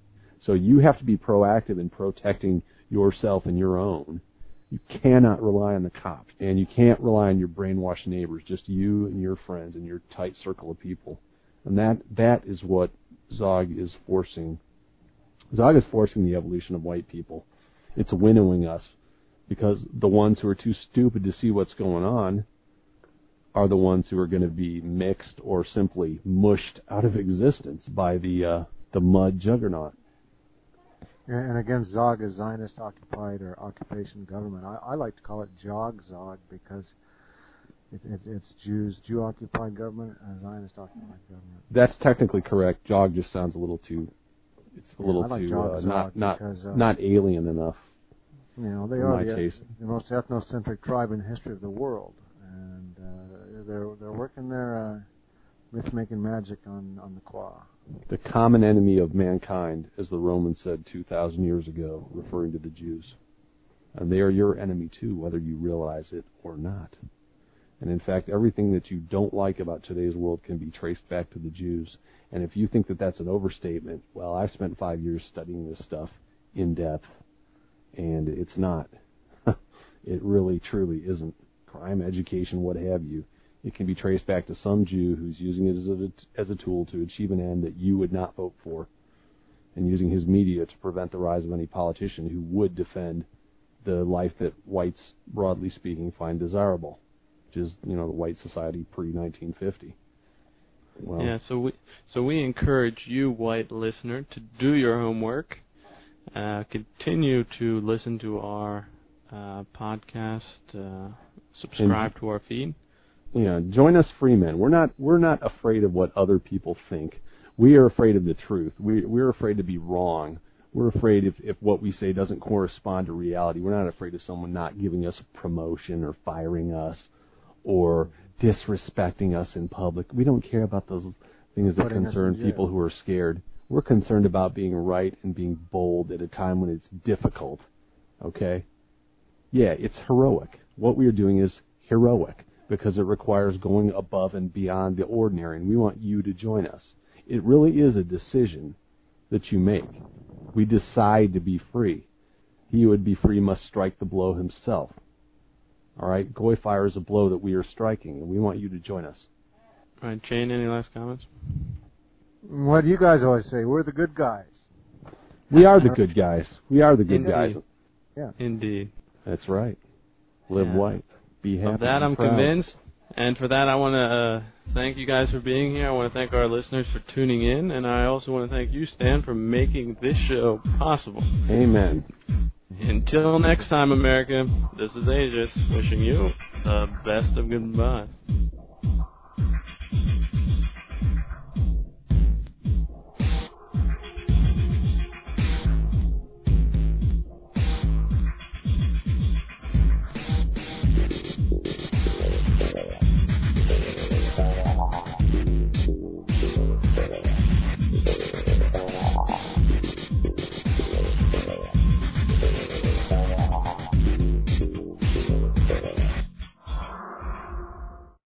So you have to be proactive in protecting yourself and your own. You cannot rely on the cops, and you can't rely on your brainwashed neighbors. Just you and your friends and your tight circle of people, and that that is what Zog is forcing. Zog is forcing the evolution of white people. It's winnowing us because the ones who are too stupid to see what's going on are the ones who are going to be mixed or simply mushed out of existence by the uh, the mud juggernaut. And, again, Zog is Zionist occupied or occupation government. I, I like to call it Jog Zog because it, it, it's Jews, Jew occupied government, and Zionist occupied government. That's technically correct. Jog just sounds a little too. It's a Yeah, little like too uh, not not because, uh, not alien enough. You know, they in are the, the most ethnocentric tribe in the history of the world, and uh, they're they're working their uh, myth making magic on on the Qua. The common enemy of mankind, as the Romans said 2,000 years ago, referring to the Jews. And they are your enemy too, whether you realize it or not. And in fact, everything that you don't like about today's world can be traced back to the Jews. And if you think that that's an overstatement, well, I've spent five years studying this stuff in depth, and it's not. it really, truly isn't. Crime, education, what have you. It can be traced back to some Jew who's using it as a, as a tool to achieve an end that you would not vote for, and using his media to prevent the rise of any politician who would defend the life that whites, broadly speaking, find desirable, which is, you know, the white society pre 1950. Well, Yeah, so we so we encourage you, white listener, to do your homework. Uh, continue to listen to our uh, podcast. Uh, subscribe to our feed. you know, join us free men. We're not we're not afraid of what other people think. We are afraid of the truth. We we're afraid to be wrong. We're afraid if if what we say doesn't correspond to reality. We're not afraid of someone not giving us a promotion or firing us or disrespecting us in public. We don't care about those things that Putting us in concern people who are scared. We're concerned about being right and being bold at a time when it's difficult. Okay? Yeah, it's heroic. What we are doing is heroic because it requires going above and beyond the ordinary, and we want you to join us. It really is a decision that you make. We decide to be free. He who would be free must strike the blow himself. All right, GoyFire is a blow that we are striking, and we want you to join us. All right, Jane, any last comments? What do you guys always say? We're the good guys. We are the good guys. We are the good Indeed. guys. Yeah. Indeed. That's right. Live Yeah. white. Be happy. Of that, I'm proud. convinced. And for that, I want to uh, thank you guys for being here. I want to thank our listeners for tuning in, and I also want to thank you, Stan, for making this show possible. Amen. Until next time, America, this is Aegis wishing you the best of goodbye.